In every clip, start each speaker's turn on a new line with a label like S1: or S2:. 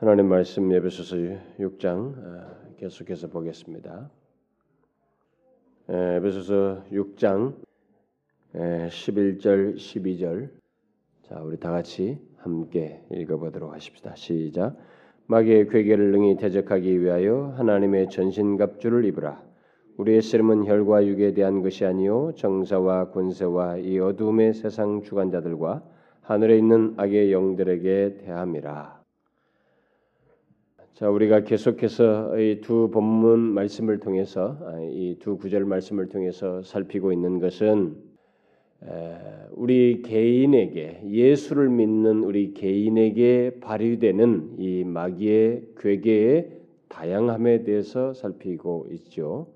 S1: 하나님 말씀 예배소서 6장 어, 계속해서 보겠습니다. 예배소서 6장 11절 12절 자 우리 다 같이 함께 읽어보도록 하십시다. 시작. 마귀의 괴계를 능히 대적하기 위하여 하나님의 전신갑주를 입으라. 우리의 씨름은 혈과 육에 대한 것이 아니요 정사와 권세와 이 어둠의 세상 주관자들과 하늘에 있는 악의 영들에게 대함이라. 자, 우리가 계속해서 이 두 본문 말씀을 통해서 아, 이두 구절 말씀을 통해서 살피고 있는 것은 우리 개인에게 예수를 믿는 우리 개인에게 발휘되는 이 마귀의 괴계의 다양함에 대해서 살피고 있죠.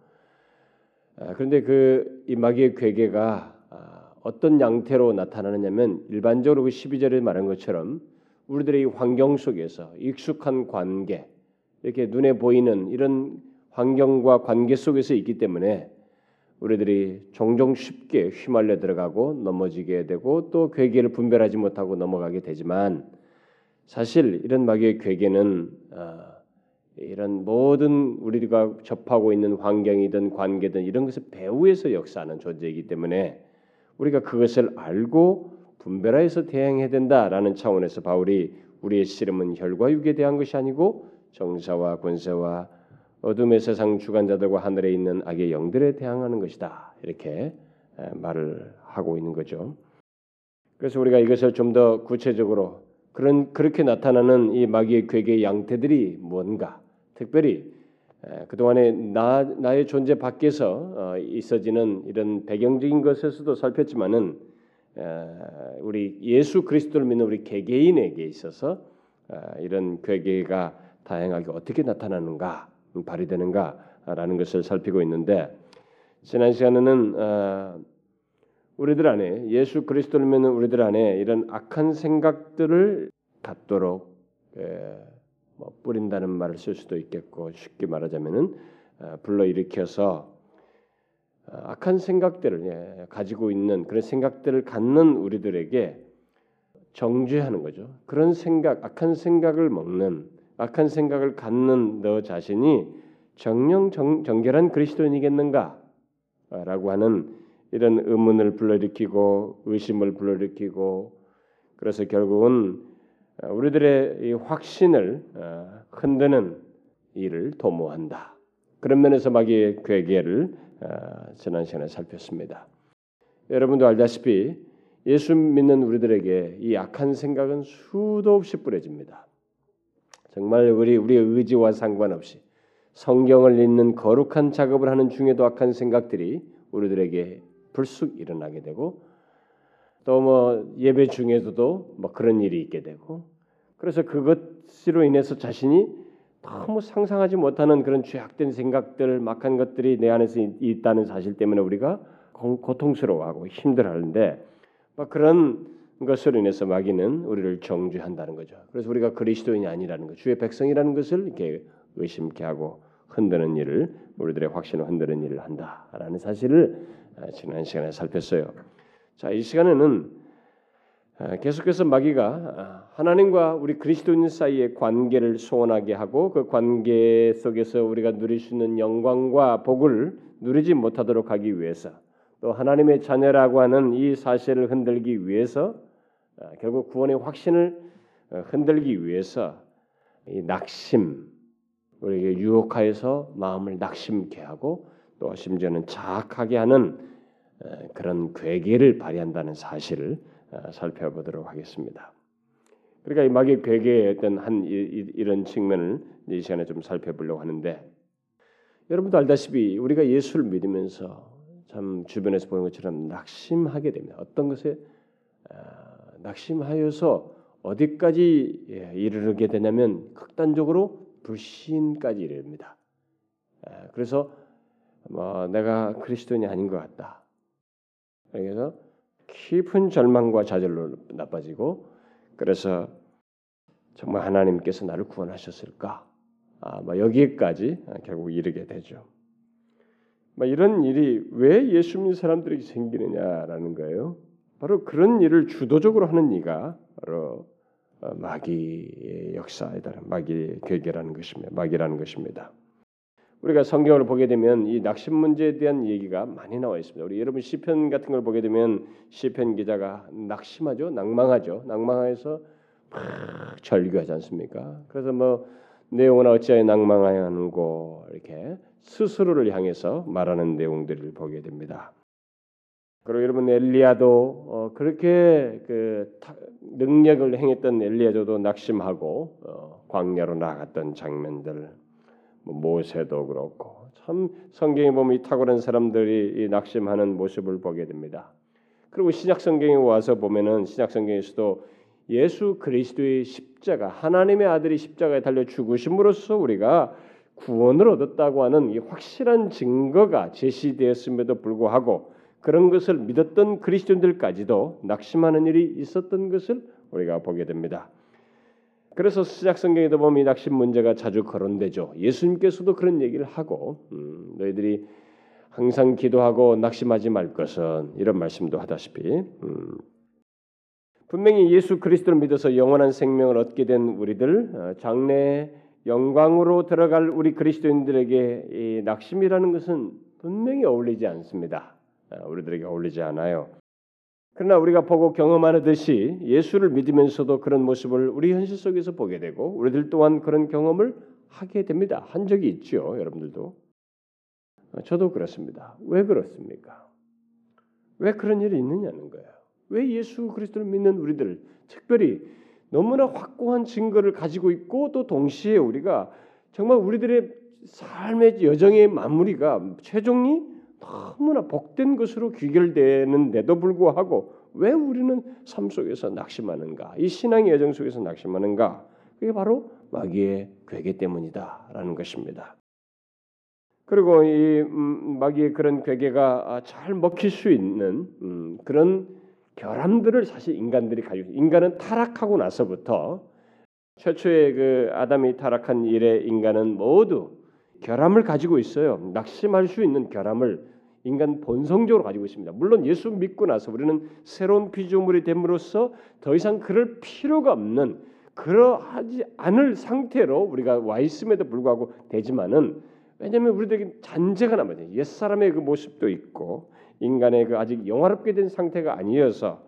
S1: 아, 그런데 그 이 마귀의 괴계가 아, 어떤 양태로 나타나느냐면 일반적으로 그 12절에 말한 것처럼 우리들의 환경 속에서 익숙한 관계 이렇게 눈에 보이는 이런 환경과 관계 속에서 있기 때문에 우리들이 종종 쉽게 휘말려 들어가고 넘어지게 되고 또 괴계를 분별하지 못하고 넘어가게 되지만 사실 이런 마귀의 괴계는 어, 이런 모든 우리가 접하고 있는 환경이든 관계든 이런 것을 배후에서 역사하는 존재이기 때문에 우리가 그것을 알고 분별하여서 대응해야 된다라는 차원에서 바울이 우리의 씨름은 혈과 육에 대한 것이 아니고 정사와 권세와 어둠의 세상 주관자들과 하늘에 있는 악의 영들에 대항하는 것이다. 이렇게 말을 하고 있는 거죠. 그래서 우리가 이것을 좀 더 구체적으로 그런 그렇게 나타나는 이 마귀의 괴계의 양태들이 뭔가 특별히 그 동안에 나 나의 존재 밖에서 어, 있어지는 이런 배경적인 것에서도 살폈지만은 우리 예수 그리스도를 믿는 우리 개개인에게 있어서 어, 이런 괴계가 다양하게 어떻게 나타나는가 발휘되는가라는 것을 살피고 있는데 지난 시간에는 어, 우리들 안에 예수 그리스도를 믿는 우리들 안에 이런 악한 생각들을 갖도록 뭐 뿌린다는 말을 쓸 수도 있겠고 쉽게 말하자면은 어, 불러 일으켜서 어, 악한 생각들을 예, 가지고 있는 그런 생각들을 갖는 우리들에게 정죄하는 거죠. 그런 생각, 악한 생각을 먹는 악한 생각을 갖는 너 자신이 정령 정, 정결한 그리스도인이겠는가? 라고 하는 이런 의문을 불러일으키고 의심을 불러일으키고 그래서 결국은 우리들의 이 확신을 어, 흔드는 일을 도모한다. 그런 면에서 마귀의 괴계를 어, 지난 시간에 살폈습니다. 여러분도 알다시피 예수 믿는 우리들에게 이 악한 생각은 수도 없이 뿌려집니다. 정말 우리 우리의 의지와 상관없이 성경을 읽는 거룩한 작업을 하는 중에도 악한 생각들이 우리들에게 불쑥 일어나게 되고 또 뭐 예배 중에서도 뭐 그런 일이 있게 되고 그래서 그것으로 인해서 자신이 너무 상상하지 못하는 그런 죄악된 생각들 막한 것들이 내 안에서 있다는 사실 때문에 우리가 고통스러워하고 힘들어하는데 그런 것으로 인해서 마귀는 우리를 정죄한다는 거죠. 그래서 우리가 그리스도인이 아니라는 것, 주의 백성이라는 것을 이렇게 의심케 하고 흔드는 일을 우리들의 확신을 흔드는 일을 한다라는 사실을 아, 지난 시간에 살폈어요. 자, 이 시간에는 아, 계속해서 마귀가 아, 하나님과 우리 그리스도인 사이의 관계를 소원하게 하고 그 관계 속에서 우리가 누릴 수 있는 영광과 복을 누리지 못하도록 하기 위해서 또 하나님의 자녀라고 하는 이 사실을 흔들기 위해서 아, 결국 구원의 확신을 어, 흔들기 위해서 이 낙심 우리에게 유혹하여서 마음을 낙심케 하고 또 심지어는 자학하게 하는 어, 그런 괴계를 발휘한다는 사실을 어, 살펴보도록 하겠습니다. 그러니까 이 마귀의 괴계의 어떤 한 이런 측면을 이 시간에 좀 살펴보려고 하는데 여러분도 알다시피 우리가 예수를 믿으면서 참 주변에서 보는 것처럼 낙심하게 됩니다. 어떤 것에 낙심하여서 어디까지 예, 이르게 되냐면 극단적으로 불신까지 이릅니다. 그래서 뭐 내가 그리스도인이 아닌 것 같다. 그래서 깊은 절망과 좌절로 나빠지고 그래서 정말 하나님께서 나를 구원하셨을까? 아, 뭐 여기까지 결국 이르게 되죠. 뭐 이런 일이 왜 예수 믿는 사람들에게 생기느냐라는 거예요. 바로 그런 일을 주도적으로 하는 이가 바로 어, 마귀의 역사이다. 마귀의 괴계라는 것입니다. 마귀라는 것입니다. 우리가 성경을 보게 되면 이 낙심 문제에 대한 얘기가 많이 나와 있습니다. 우리 여러분 시편 같은 걸 보게 되면 시편 기자가 낙심하죠, 낭망하죠, 낭망해서 막 절규하지 않습니까? 그래서 뭐 내용은 어찌하여 낭망하는고 이렇게 스스로를 향해서 말하는 내용들을 보게 됩니다. 그리고 여러분 엘리야도 어, 그렇게 그 타, 능력을 행했던 엘리야도 낙심하고 어, 광야로 나갔던 장면들 뭐 모세도 그렇고 참 성경에 보면 이 탁월한 사람들이 이 낙심하는 모습을 보게 됩니다. 그리고 신약 성경에 와서 보면은 신약 성경에서도 예수 그리스도의 십자가 하나님의 아들이 십자가에 달려 죽으심으로써 우리가 구원을 얻었다고 하는 이 확실한 증거가 제시되었음에도 불구하고 그런 것을 믿었던 그리스도인들까지도 낙심하는 일이 있었던 것을 우리가 보게 됩니다. 그래서 시작 성경에도 보면 이 낙심 문제가 자주 거론되죠. 예수님께서도 그런 얘기를 하고 음, 너희들이 항상 기도하고 낙심하지 말 것은 이런 말씀도 하다시피 음, 분명히 예수 그리스도를 믿어서 영원한 생명을 얻게 된 우리들 어, 장래 영광으로 들어갈 우리 그리스도인들에게 이 낙심이라는 것은 분명히 어울리지 않습니다. 어, 우리들에게 어울리지 않아요. 그러나 우리가 보고 경험하듯이 예수를 믿으면서도 그런 모습을 우리 현실 속에서 보게 되고 우리들 또한 그런 경험을 하게 됩니다. 한 적이 있죠, 여러분들도. 어, 저도 그렇습니다. 왜 그렇습니까? 왜 그런 일이 있느냐는 거예요. 왜 예수 그리스도를 믿는 우리들, 특별히 너무나 확고한 증거를 가지고 있고 또 동시에 우리가 정말 우리들의 삶의 여정의 마무리가 최종이 너무나 복된 것으로 귀결되는데도 불구하고 왜 우리는 삶 속에서 낙심하는가? 이 신앙의 여정 속에서 낙심하는가? 그게 바로 마귀의 괴계 때문이다라는 것입니다. 그리고 이 음, 마귀의 그런 괴계가 잘 먹힐 수 있는 음, 그런 결함들을 사실 인간들이 가지고 인간은 타락하고 나서부터 최초의 그 아담이 타락한 이래 인간은 모두 결함을 가지고 있어요. 낙심할 수 있는 결함을 인간 본성적으로 가지고 있습니다. 물론 예수 믿고 나서 우리는 새로운 피조물이 됨으로써 더 이상 그럴 필요가 없는 그러하지 않을 상태로 우리가 와 있음에도 불구하고 되지만은 왜냐하면 우리들에게 잔재가 남아요. 옛 사람의 그 모습도 있고 인간의 그 아직 영화롭게 된 상태가 아니어서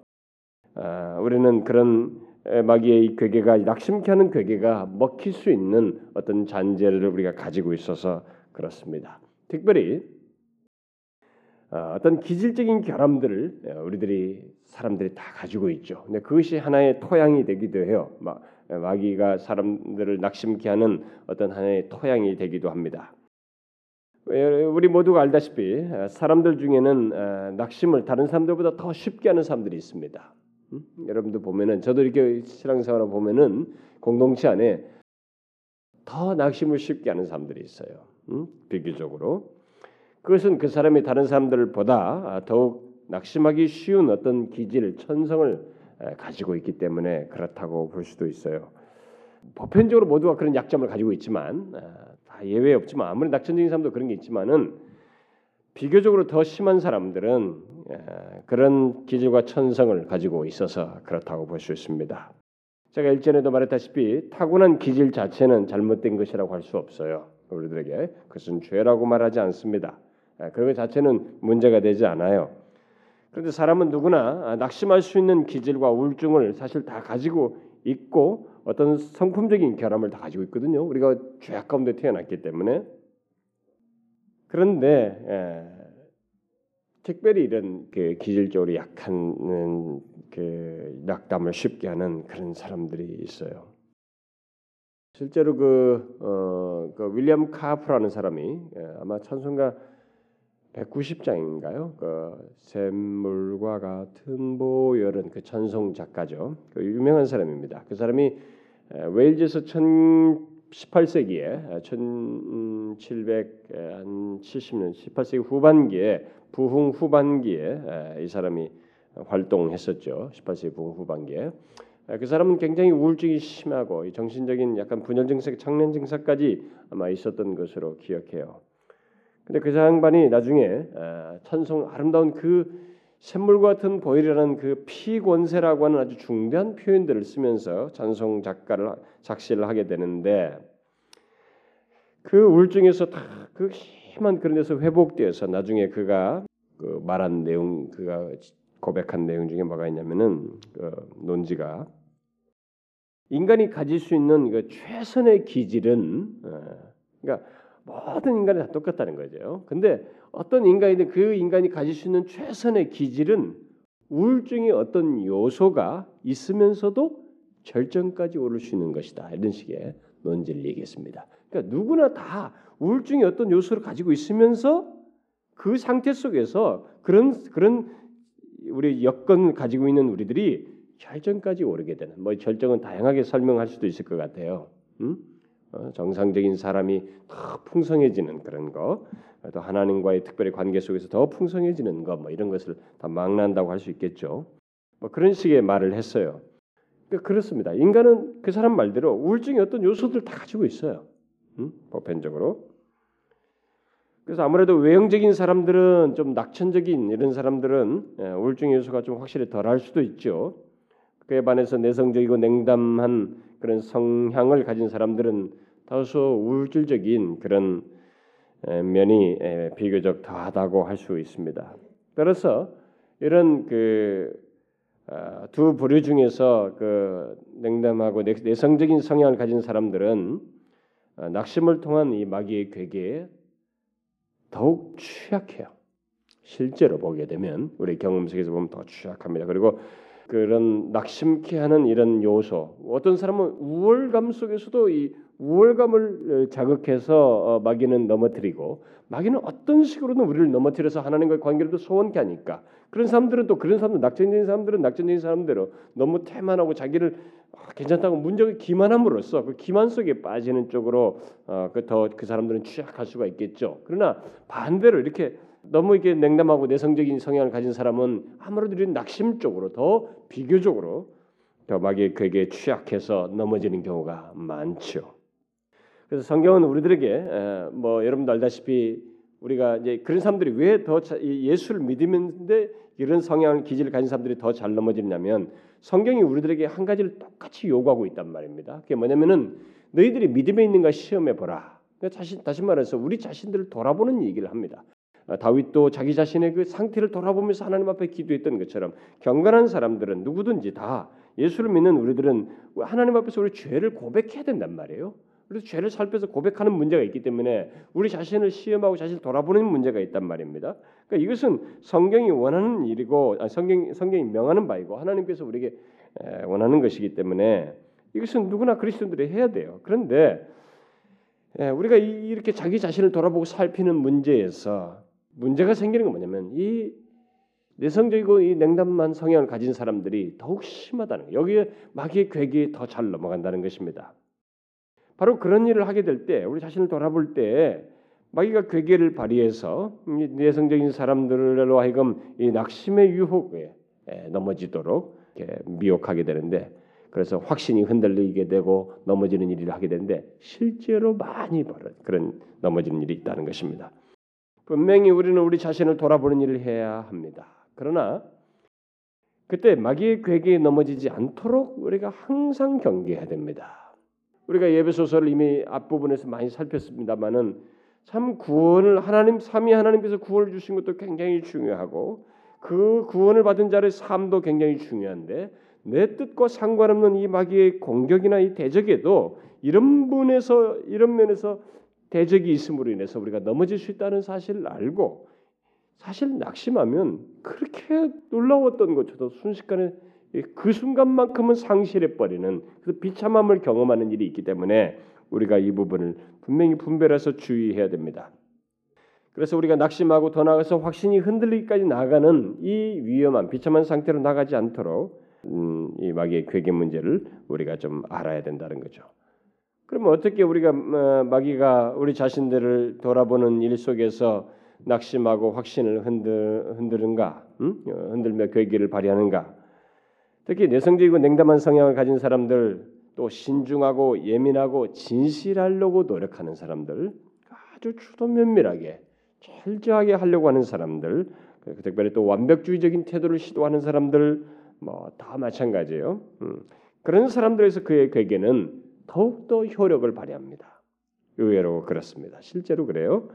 S1: 아, 우리는 그런 마귀의 괴계가 낙심케 하는 괴계가 먹힐 수 있는 어떤 잔재를 우리가 가지고 있어서 그렇습니다. 특별히 어, 어떤 기질적인 결함들을 어, 우리들이 사람들이 다 가지고 있죠. 근데 그것이 하나의 토양이 되기도 해요. 마귀가 사람들을 낙심케 하는 어떤 하나의 토양이 되기도 합니다. 우리 모두가 알다시피 어, 사람들 중에는 낙심을 다른 사람들보다 더 쉽게 하는 사람들이 있습니다. 음? 여러분도 보면은 저도 이렇게 신앙생활을 보면은 공동체 안에 더 낙심을 쉽게 하는 사람들이 있어요. 음? 비교적으로 그것은 그 사람이 다른 사람들보다 더욱 낙심하기 쉬운 어떤 기질, 천성을 가지고 있기 때문에 그렇다고 볼 수도 있어요. 보편적으로 모두가 그런 약점을 가지고 있지만 다 예외 없지만 아무리 낙천적인 사람도 그런 게 있지만은 비교적으로 더 심한 사람들은 그런 기질과 천성을 가지고 있어서 그렇다고 볼 수 있습니다. 제가 일전에도 말했다시피 타고난 기질 자체는 잘못된 것이라고 할 수 없어요. 우리들에게 그것은 죄라고 말하지 않습니다. 아, 그런 것 자체는 문제가 되지 않아요. 그런데 사람은 누구나 아, 낙심할 수 있는 기질과 우울증을 사실 다 가지고 있고 어떤 성품적인 결함을 다 가지고 있거든요. 우리가 죄악 가운데 태어났기 때문에 그런데 예, 특별히 이런 그 기질적으로 약한 그 낙담을 쉽게 하는 그런 사람들이 있어요. 실제로 그, 어, 그 윌리엄 카프라는 사람이 예, 아마 찬송가 190장인가요? 그 샘물과 같은 보혈은 그 전송 작가죠. 그 유명한 사람입니다. 그 사람이 웨일즈에서 18세기에 1770년 18세기 후반기에 부흥 후반기에 이 사람이 활동했었죠. 18세기 부흥 후반기에 그 사람은 굉장히 우울증이 심하고 정신적인 약간 분열 증세, 장년 증세까지 아마 있었던 것으로 기억해요. 근데 그 양반이 나중에 아, 천성 아름다운 그 샘물과 같은 보혈이라는 그 피권세라고 하는 아주 중대한 표현들을 쓰면서 찬송 작가를 작시를 하게 되는데 그 우울증에서 다 그 심한 그런 데서 회복되어서 나중에 그가 그 말한 내용 그가 고백한 내용 중에 뭐가 있냐면은 그 논지가 인간이 가질 수 있는 그 최선의 기질은 어, 그러니까 모든 인간이 다 똑같다는 거죠. 근데 어떤 인간이든 그 인간이 가질 수 있는 최선의 기질은 우울증의 어떤 요소가 있으면서도 절정까지 오를 수 있는 것이다. 이런 식의 논지를 얘기했습니다. 그러니까 누구나 다 우울증의 어떤 요소를 가지고 있으면서 그 상태 속에서 그런 그런 우리 여건을 가지고 있는 우리들이 절정까지 오르게 되는 뭐 절정은 다양하게 설명할 수도 있을 것 같아요. 음? 어, 정상적인 사람이 더 풍성해지는 그런 거, 또 하나님과의 특별히 관계 속에서 더 풍성해지는 거, 뭐 이런 것을 다 망라한다고 할 수 있겠죠. 뭐 그런 식의 말을 했어요. 그러니까 그렇습니다. 인간은 그 사람 말대로 우울증의 어떤 요소들 다 가지고 있어요. 음? 보편적으로. 그래서 아무래도 외형적인 사람들은 좀 낙천적인 이런 사람들은 예, 우울증 요소가 좀 확실히 덜할 수도 있죠. 그에 반해서 내성적이고 냉담한 그런 성향을 가진 사람들은 다소 우울질적인 그런 면이 비교적 더하다고 할 수 있습니다. 따라서 이런 그두 아, 부류 중에서 그 냉담하고 내성적인 성향을 가진 사람들은 아, 낙심을 통한 이 마귀의 괴계에 더욱 취약해요. 실제로 보게 되면 우리 경험 속에서 보면 더 취약합니다. 그리고 그런 낙심케 하는 이런 요소. 어떤 사람은 우월감 속에서도 이 우월감을 자극해서 어, 마귀는 넘어뜨리고 마귀는 어떤 식으로든 우리를 넘어뜨려서 하나님과의 관계를 또 소원케 하니까 그런 사람들은 또 그런 사람들 낙천적인 사람들은 낙천적인 사람대로 너무 태만하고 자기를 아, 괜찮다고 문제를 기만함으로써 그 기만 속에 빠지는 쪽으로 어, 그더그 그 사람들은 취약할 수가 있겠죠. 그러나 반대로 이렇게 너무 이게 냉담하고 내성적인 성향을 가진 사람은 아무래도 이런 낙심 쪽으로 더 비교적으로 더 마귀 그에게 취약해서 넘어지는 경우가 많죠. 그래서 성경은 우리들에게 뭐 여러분도 알다시피 우리가 이제 그런 사람들이 왜 더 예수를 믿으면데 이런 성향을 기질을 가진 사람들이 더 잘 넘어지냐면 성경이 우리들에게 한 가지를 똑같이 요구하고 있단 말입니다. 그게 뭐냐면은 너희들이 믿음에 있는가 시험해 보라. 그러니까 다시 말해서 우리 자신들을 돌아보는 얘기를 합니다. 어, 다윗도 자기 자신의 그 상태를 돌아보면서 하나님 앞에 기도했던 것처럼 경건한 사람들은 누구든지 다 예수를 믿는 우리들은 하나님 앞에서 우리 죄를 고백해야 된단 말이에요. 그래서 죄를 살펴서 고백하는 문제가 있기 때문에 우리 자신을 시험하고 자신을 돌아보는 문제가 있단 말입니다. 그러니까 이것은 성경이 원하는 일이고 성경 성경이 명하는 바이고 하나님께서 우리에게 원하는 것이기 때문에 이것은 누구나 그리스도인들이 해야 돼요. 그런데 우리가 이렇게 자기 자신을 돌아보고 살피는 문제에서 문제가 생기는 건 뭐냐면 이 내성적이고 이 냉담한 성향을 가진 사람들이 더욱 심하다는 거예요. 여기에 마귀의 괴기에 더 잘 넘어간다는 것입니다. 바로 그런 일을 하게 될 때 우리 자신을 돌아볼 때 마귀가 괴계를 발휘해서 내성적인 사람들로 하여금 이 낙심의 유혹에 넘어지도록 미혹하게 되는데 그래서 확신이 흔들리게 되고 넘어지는 일을 하게 되는데 실제로 많이 벌어 그런 넘어지는 일이 있다는 것입니다. 분명히 우리는 우리 자신을 돌아보는 일을 해야 합니다. 그러나 그때 마귀의 괴계에 넘어지지 않도록 우리가 항상 경계해야 됩니다. 우리가 예배소설을 이미 앞부분에서 많이 살폈습니다만은 참 구원을 하나님 삼위 하나님께서 구원을 주신 것도 굉장히 중요하고 그 구원을 받은 자의 삶도 굉장히 중요한데 내 뜻과 상관없는 이 마귀의 공격이나 이 대적에도 이런 분에서 이런 면에서 대적이 있음으로 인해서 우리가 넘어질 수 있다는 사실을 알고 사실 낙심하면 그렇게 놀라웠던 것처럼 순식간에 그 순간만큼은 상실해 버리는 그 비참함을 경험하는 일이 있기 때문에 우리가 이 부분을 분명히 분별해서 주의해야 됩니다. 그래서 우리가 낙심하고 더 나아가서 확신이 흔들리기까지 나가는 이 위험한 비참한 상태로 나가지 않도록 음, 이 마귀의 괴계 문제를 우리가 좀 알아야 된다는 거죠. 그러면 어떻게 우리가 어, 마귀가 우리 자신들을 돌아보는 일 속에서 낙심하고 확신을 흔들, 흔드는가, 음? 흔들며 괴기를 발휘하는가? 특히 내성적이고 냉담한 성향을 가진 사람들, 또 신중하고 예민하고 진실하려고 노력하는 사람들, 아주 추도 면밀하게 철저하게 하려고 하는 사람들, 특별히 또 완벽주의적인 태도를 시도하는 사람들 뭐 다 마찬가지예요. 음. 그런 사람들에서 그의 괴계는 더욱더 효력을 발휘합니다. 의외로 그렇습니다. 실제로 그래요.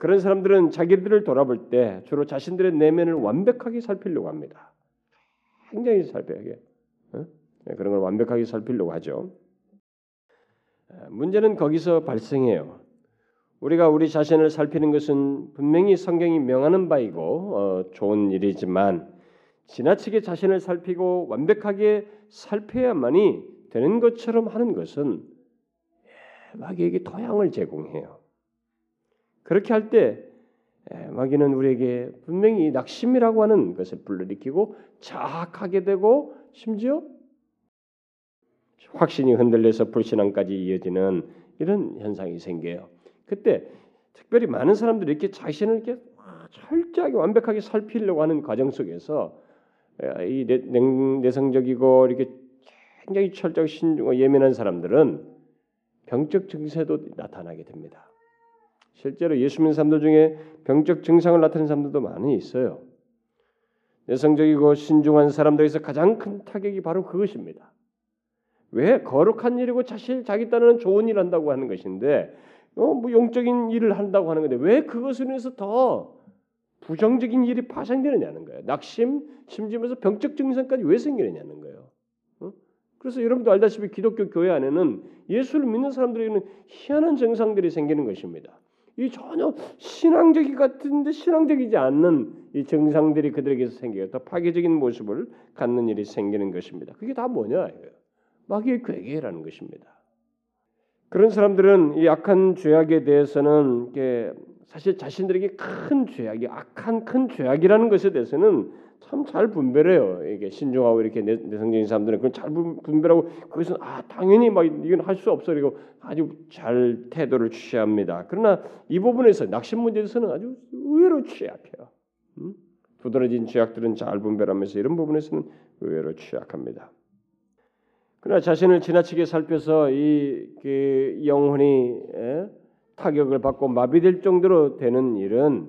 S1: 그런 사람들은 자기들을 돌아볼 때 주로 자신들의 내면을 완벽하게 살피려고 합니다. 굉장히 살펴야게 어? 네, 그런 걸 완벽하게 살피려고 하죠. 문제는 거기서 발생해요. 우리가 우리 자신을 살피는 것은 분명히 성경이 명하는 바이고 어, 좋은 일이지만 지나치게 자신을 살피고 완벽하게 살펴야만이 되는 것처럼 하는 것은 마귀에게 토양을 제공해요. 그렇게 할 때 마귀는 우리에게 분명히 낙심이라고 하는 것을 불러일으키고 자학하게 되고 심지어 확신이 흔들려서 불신앙까지 이어지는 이런 현상이 생겨요. 그때 특별히 많은 사람들이 이렇게 자신을 이렇게 철저하게 완벽하게 살피려고 하는 과정 속에서 이 내성적이고 이렇게 굉장히 철저하게 신중하고 예민한 사람들은 병적 증세도 나타나게 됩니다. 실제로 예수 믿는 사람들 중에 병적 증상을 나타내는 사람들도 많이 있어요. 내성적이고 신중한 사람들에서 가장 큰 타격이 바로 그것입니다. 왜 거룩한 일이고 사실 자기 딴에는 좋은 일 한다고 하는 것인데 어, 뭐 영적인 일을 한다고 하는 건데 왜 그것으로 인해서 더 부정적인 일이 파생되느냐는 거예요. 낙심, 심지어서 병적 증상까지 왜 생기느냐는 거예요. 어? 그래서 여러분도 알다시피 기독교 교회 안에는 예수를 믿는 사람들에게는 희한한 증상들이 생기는 것입니다. 이 전혀 신앙적이 같은데 신앙적이지 않는 이 증상들이 그들에게서 생겨요. 더 파괴적인 모습을 갖는 일이 생기는 것입니다. 그게 다 뭐냐. 마귀의 괴계라는 것입니다. 그런 사람들은 이 악한 죄악에 대해서는 사실 자신들에게 큰 죄악이 악한 큰 죄악이라는 것에 대해서는 참 잘 분별해요. 이게 신중하고 이렇게 내성적인 사람들은 그걸 잘 분별하고 그것은 아 당연히 막 이건 할 수 없어 그리고 아주 잘 태도를 취합니다. 그러나 이 부분에서 낙심 문제에서는 아주 의외로 취약해요. 음? 두드러진 죄악들은 잘 분별하면서 이런 부분에서는 의외로 취약합니다. 그러나 자신을 지나치게 살펴서 이 그 영혼이 에? 타격을 받고 마비될 정도로 되는 일은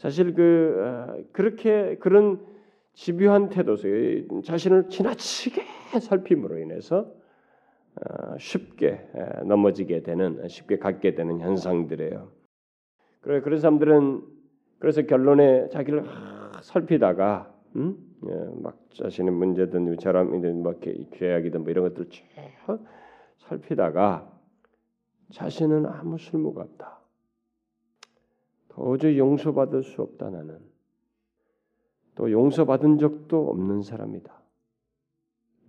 S1: 사실 그 어, 그렇게 그런 집요한 태도 속에 자신을 지나치게 살핌으로 인해서 어, 쉽게 넘어지게 되는 쉽게 갖게 되는 현상들이에요. 그래 그런 사람들은 그래서 결론에 자기를 살피다가 음? 예, 막 자신의 문제든 사람이든 뭐 죄악이든 뭐 이런 것들을 쭉 살피다가 자신은 아무 쓸모가 없다. 도저히 용서받을 수 없다 나는. 또 용서받은 적도 없는 사람이다.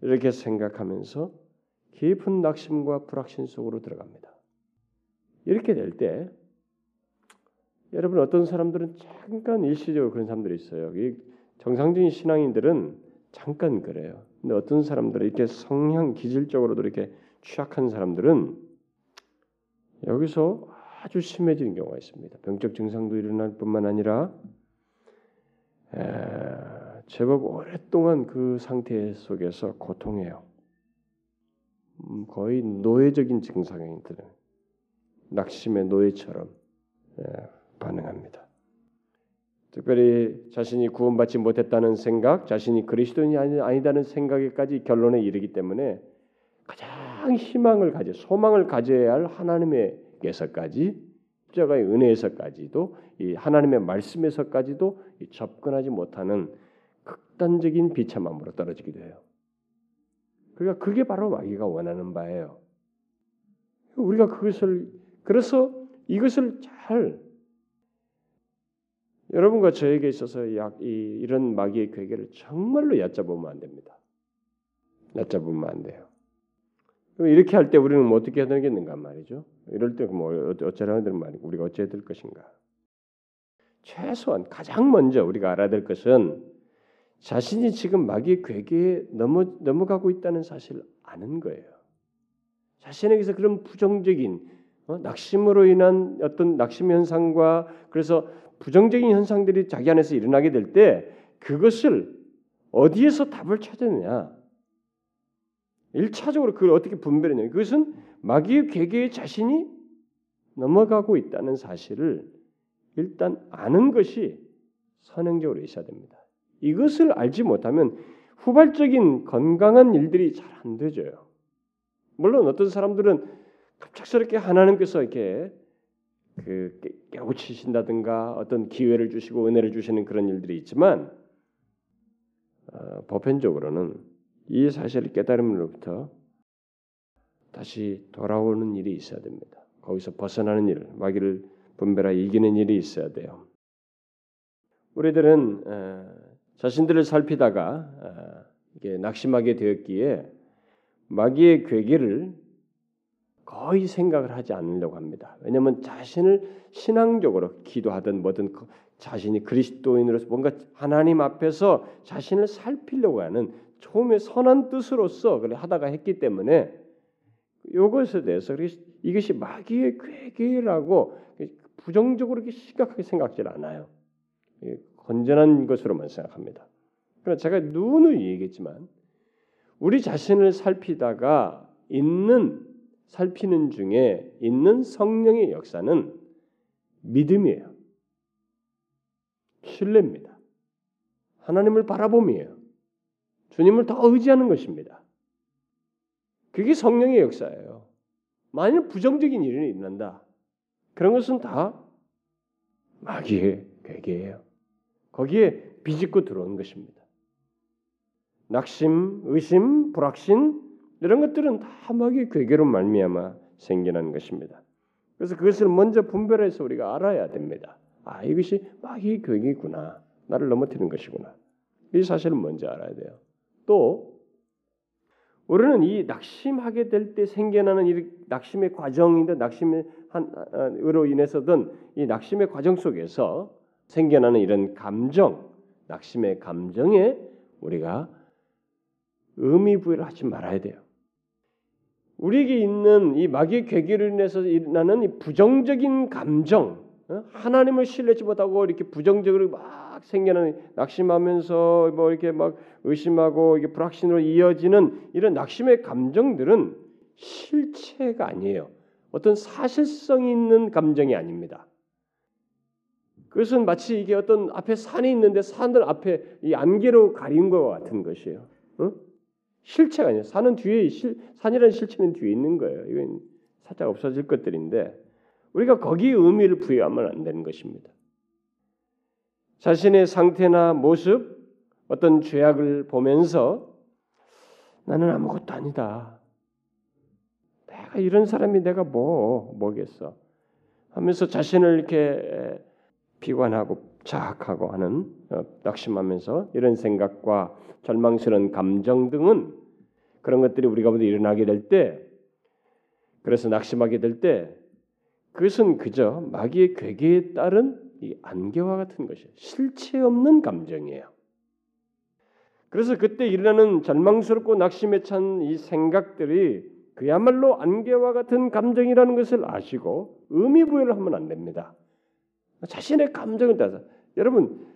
S1: 이렇게 생각하면서 깊은 낙심과 불확신 속으로 들어갑니다. 이렇게 될 때 여러분 어떤 사람들은 잠깐 일시적으로 그런 사람들이 있어요. 정상적인 신앙인들은 잠깐 그래요. 근데 어떤 사람들은 이렇게 성향 기질적으로도 이렇게 취약한 사람들은 여기서 아주 심해지는 경우가 있습니다. 병적 증상도 일어날 뿐만 아니라 에, 제법 오랫동안 그 상태 속에서 고통해요. 음, 거의 노예적인 증상들은 낙심의 노예처럼 에, 반응합니다. 특별히 자신이 구원받지 못했다는 생각, 자신이 그리스도인이 아니 다는 생각에까지 결론에 이르기 때문에 가장 희망을 가져, 소망을 가져야 할 하나님에 게서까지, 십자가의 은혜에서까지도 이 하나님의 말씀에서까지도 접근하지 못하는 극단적인 비참함으로 떨어지기도 해요. 그러니까 그게 바로 마귀가 원하는 바예요. 우리가 그것을 그래서 이것을 잘 여러분과 저에게 있어서 약, 이, 이런 마귀의 괴계를 정말로 얕잡으면 안 됩니다. 얕잡으면 안 돼요. 그럼 이렇게 할 때 우리는 뭐 어떻게 해야 되겠는가 말이죠. 이럴 때 뭐 어쩌라는 들 말이고 우리가 어찌해야 될 것인가. 최소한 가장 먼저 우리가 알아야 될 것은 자신이 지금 마귀의 괴계에 넘어 넘어가고 있다는 사실을 아는 거예요. 자신에게서 그런 부정적인 어? 낙심으로 인한 어떤 낙심 현상과 그래서 부정적인 현상들이 자기 안에서 일어나게 될 때 그것을 어디에서 답을 찾느냐? 일차적으로 그걸 어떻게 분별했냐? 그것은 마귀의 괴계에 자신이 넘어가고 있다는 사실을 일단 아는 것이 선행적으로 있어야 됩니다. 이것을 알지 못하면 후발적인 건강한 일들이 잘 안 되져요. 물론 어떤 사람들은 갑작스럽게 하나님께서 이렇게 그 깨우치신다든가 어떤 기회를 주시고 은혜를 주시는 그런 일들이 있지만 어, 보편적으로는 이 사실을 깨달음으로부터 다시 돌아오는 일이 있어야 됩니다. 거기서 벗어나는 일, 마귀를 분별하 이기는 일이 있어야 돼요. 우리들은 어, 자신들을 살피다가 어, 이게 낙심하게 되었기에 마귀의 괴계를 거의 생각을 하지 않으려고 합니다. 왜냐하면 자신을 신앙적으로 기도하든 뭐든 그 자신이 그리스도인으로서 뭔가 하나님 앞에서 자신을 살피려고 하는 처음에 선한 뜻으로서 그래 하다가 했기 때문에 이것에 대해서 이것이 마귀의 괴계라고 부정적으로 이렇게 심각하게 생각지 않아요. 건전한 것으로만 생각합니다. 그러나 제가 누누이 얘기했지만 우리 자신을 살피다가 있는 살피는 중에 있는 성령의 역사는 믿음이에요. 신뢰입니다. 하나님을 바라봄이에요. 주님을 더 의지하는 것입니다. 그게 성령의 역사예요. 만일 부정적인 일이 일어난다. 그런 것은 다 마귀의 괴계예요. 거기에 비집고 들어온 것입니다. 낙심, 의심, 불확신 이런 것들은 다 마귀의 괴계로 말미암아 생겨난 것입니다. 그래서 그것을 먼저 분별해서 우리가 알아야 됩니다. 아 이것이 마귀의 괴계구나. 나를 넘어뜨리는 것이구나. 이 사실을 먼저 알아야 돼요. 또 우리는 이 낙심하게 될 때 생겨나는 이 낙심의 과정인데 낙심의 한으로 인해서든 이 낙심의 과정 속에서 생겨나는 이런 감정, 낙심의 감정에 우리가 의미 부여를 하지 말아야 돼요. 우리에게 있는 이 마귀의 괴계로 인해서 일어나는 이 부정적인 감정, 어? 하나님을 신뢰지 못하고 이렇게 부정적으로 막 생겨나는 낙심하면서 뭐 이렇게 막 의심하고 이게 불확신으로 이어지는 이런 낙심의 감정들은 실체가 아니에요. 어떤 사실성 있는 감정이 아닙니다. 그것은 마치 이게 어떤 앞에 산이 있는데 산들 앞에 이 안개로 가린 것과 같은 것이에요. 어? 실체가 아니에요. 산은 뒤에 실, 산이라는 실체는 뒤에 있는 거예요. 이건 살짝 없어질 것들인데 우리가 거기에 의미를 부여하면 안 되는 것입니다. 자신의 상태나 모습, 어떤 죄악을 보면서 나는 아무것도 아니다. 내가 이런 사람이 내가 뭐 뭐겠어 하면서 자신을 이렇게 비관하고 자학하고 하는 어, 낙심하면서 이런 생각과 절망스러운 감정 등은 그런 것들이 우리 가운데 일어나게 될 때, 그래서 낙심하게 될 때, 그것은 그저 마귀의 괴계에 따른 이 안개와 같은 것이에요. 실체 없는 감정이에요. 그래서 그때 일어나는 절망스럽고 낙심에 찬 이 생각들이 그야말로 안개와 같은 감정이라는 것을 아시고 의미 부여를 하면 안 됩니다. 자신의 감정을 따라서 여러분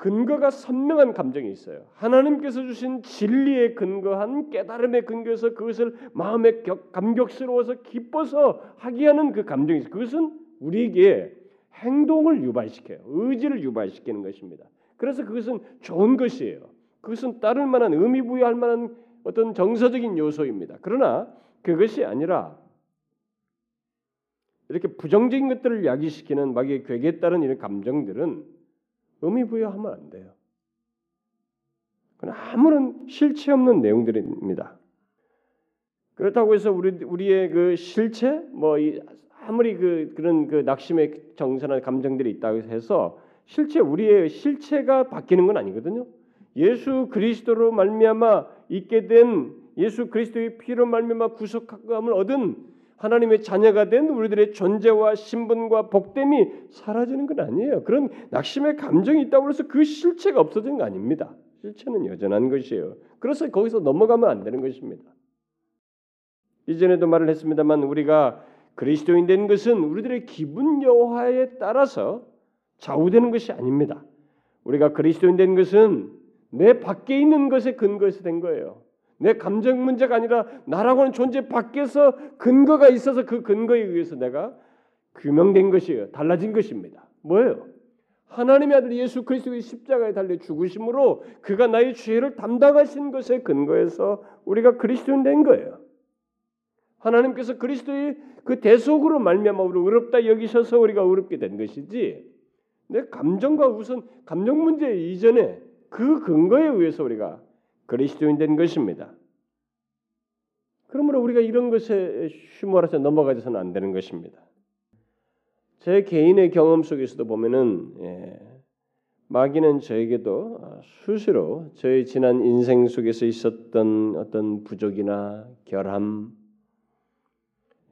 S1: 근거가 선명한 감정이 있어요. 하나님께서 주신 진리에 근거한 깨달음에 근거해서 그것을 마음에 감격스러워서 기뻐서 하게 하는 그 감정이 있어요. 그것은 우리에게 행동을 유발시켜요. 의지를 유발시키는 것입니다. 그래서 그것은 좋은 것이에요. 그것은 따를 만한 의미 부여할 만한 어떤 정서적인 요소입니다. 그러나 그것이 아니라 이렇게 부정적인 것들을 야기시키는 마귀의 괴계에 따른 이런 감정들은 의미 부여하면 안 돼요. 그건 아무런 실체 없는 내용들입니다. 그렇다고 해서 우리 우리의 그 실체 뭐 아무리 그 그런 그 낙심의 정서나 감정들이 있다고 해서 실체 우리의 실체가 바뀌는 건 아니거든요. 예수 그리스도로 말미암아 있게 된 예수 그리스도의 피로 말미암아 구속함을 얻은 하나님의 자녀가 된 우리들의 존재와 신분과 복됨이 사라지는 건 아니에요. 그런 낙심의 감정이 있다고 해서 그 실체가 없어진 거 아닙니다. 실체는 여전한 것이에요. 그래서 거기서 넘어가면 안 되는 것입니다. 이전에도 말을 했습니다만 우리가 그리스도인 된 것은 우리들의 기분 여하에 따라서 좌우되는 것이 아닙니다. 우리가 그리스도인 된 것은 내 밖에 있는 것에 근거해서 된 거예요. 내 감정 문제가 아니라 나라고는 존재 밖에서 근거가 있어서 그 근거에 의해서 내가 규명된 것이에요. 달라진 것입니다. 뭐예요? 하나님의 아들 예수 그리스도의 십자가에 달려 죽으심으로 그가 나의 죄를 담당하신 것에 근거해서 우리가 그리스도인 된 거예요. 하나님께서 그리스도의 그 대속으로 말미암아 우리 의롭다 여기셔서 우리가 의롭게 된 것이지. 내 감정과 우선 감정 문제 이전에 그 근거에 의해서 우리가 그리스도인 된 것입니다. 그러므로 우리가 이런 것에 휘몰아서 넘어가서는 안 되는 것입니다. 제 개인의 경험 속에서도 보면은 예, 마귀는 저에게도 아, 수시로 저의 지난 인생 속에서 있었던 어떤 부족이나 결함,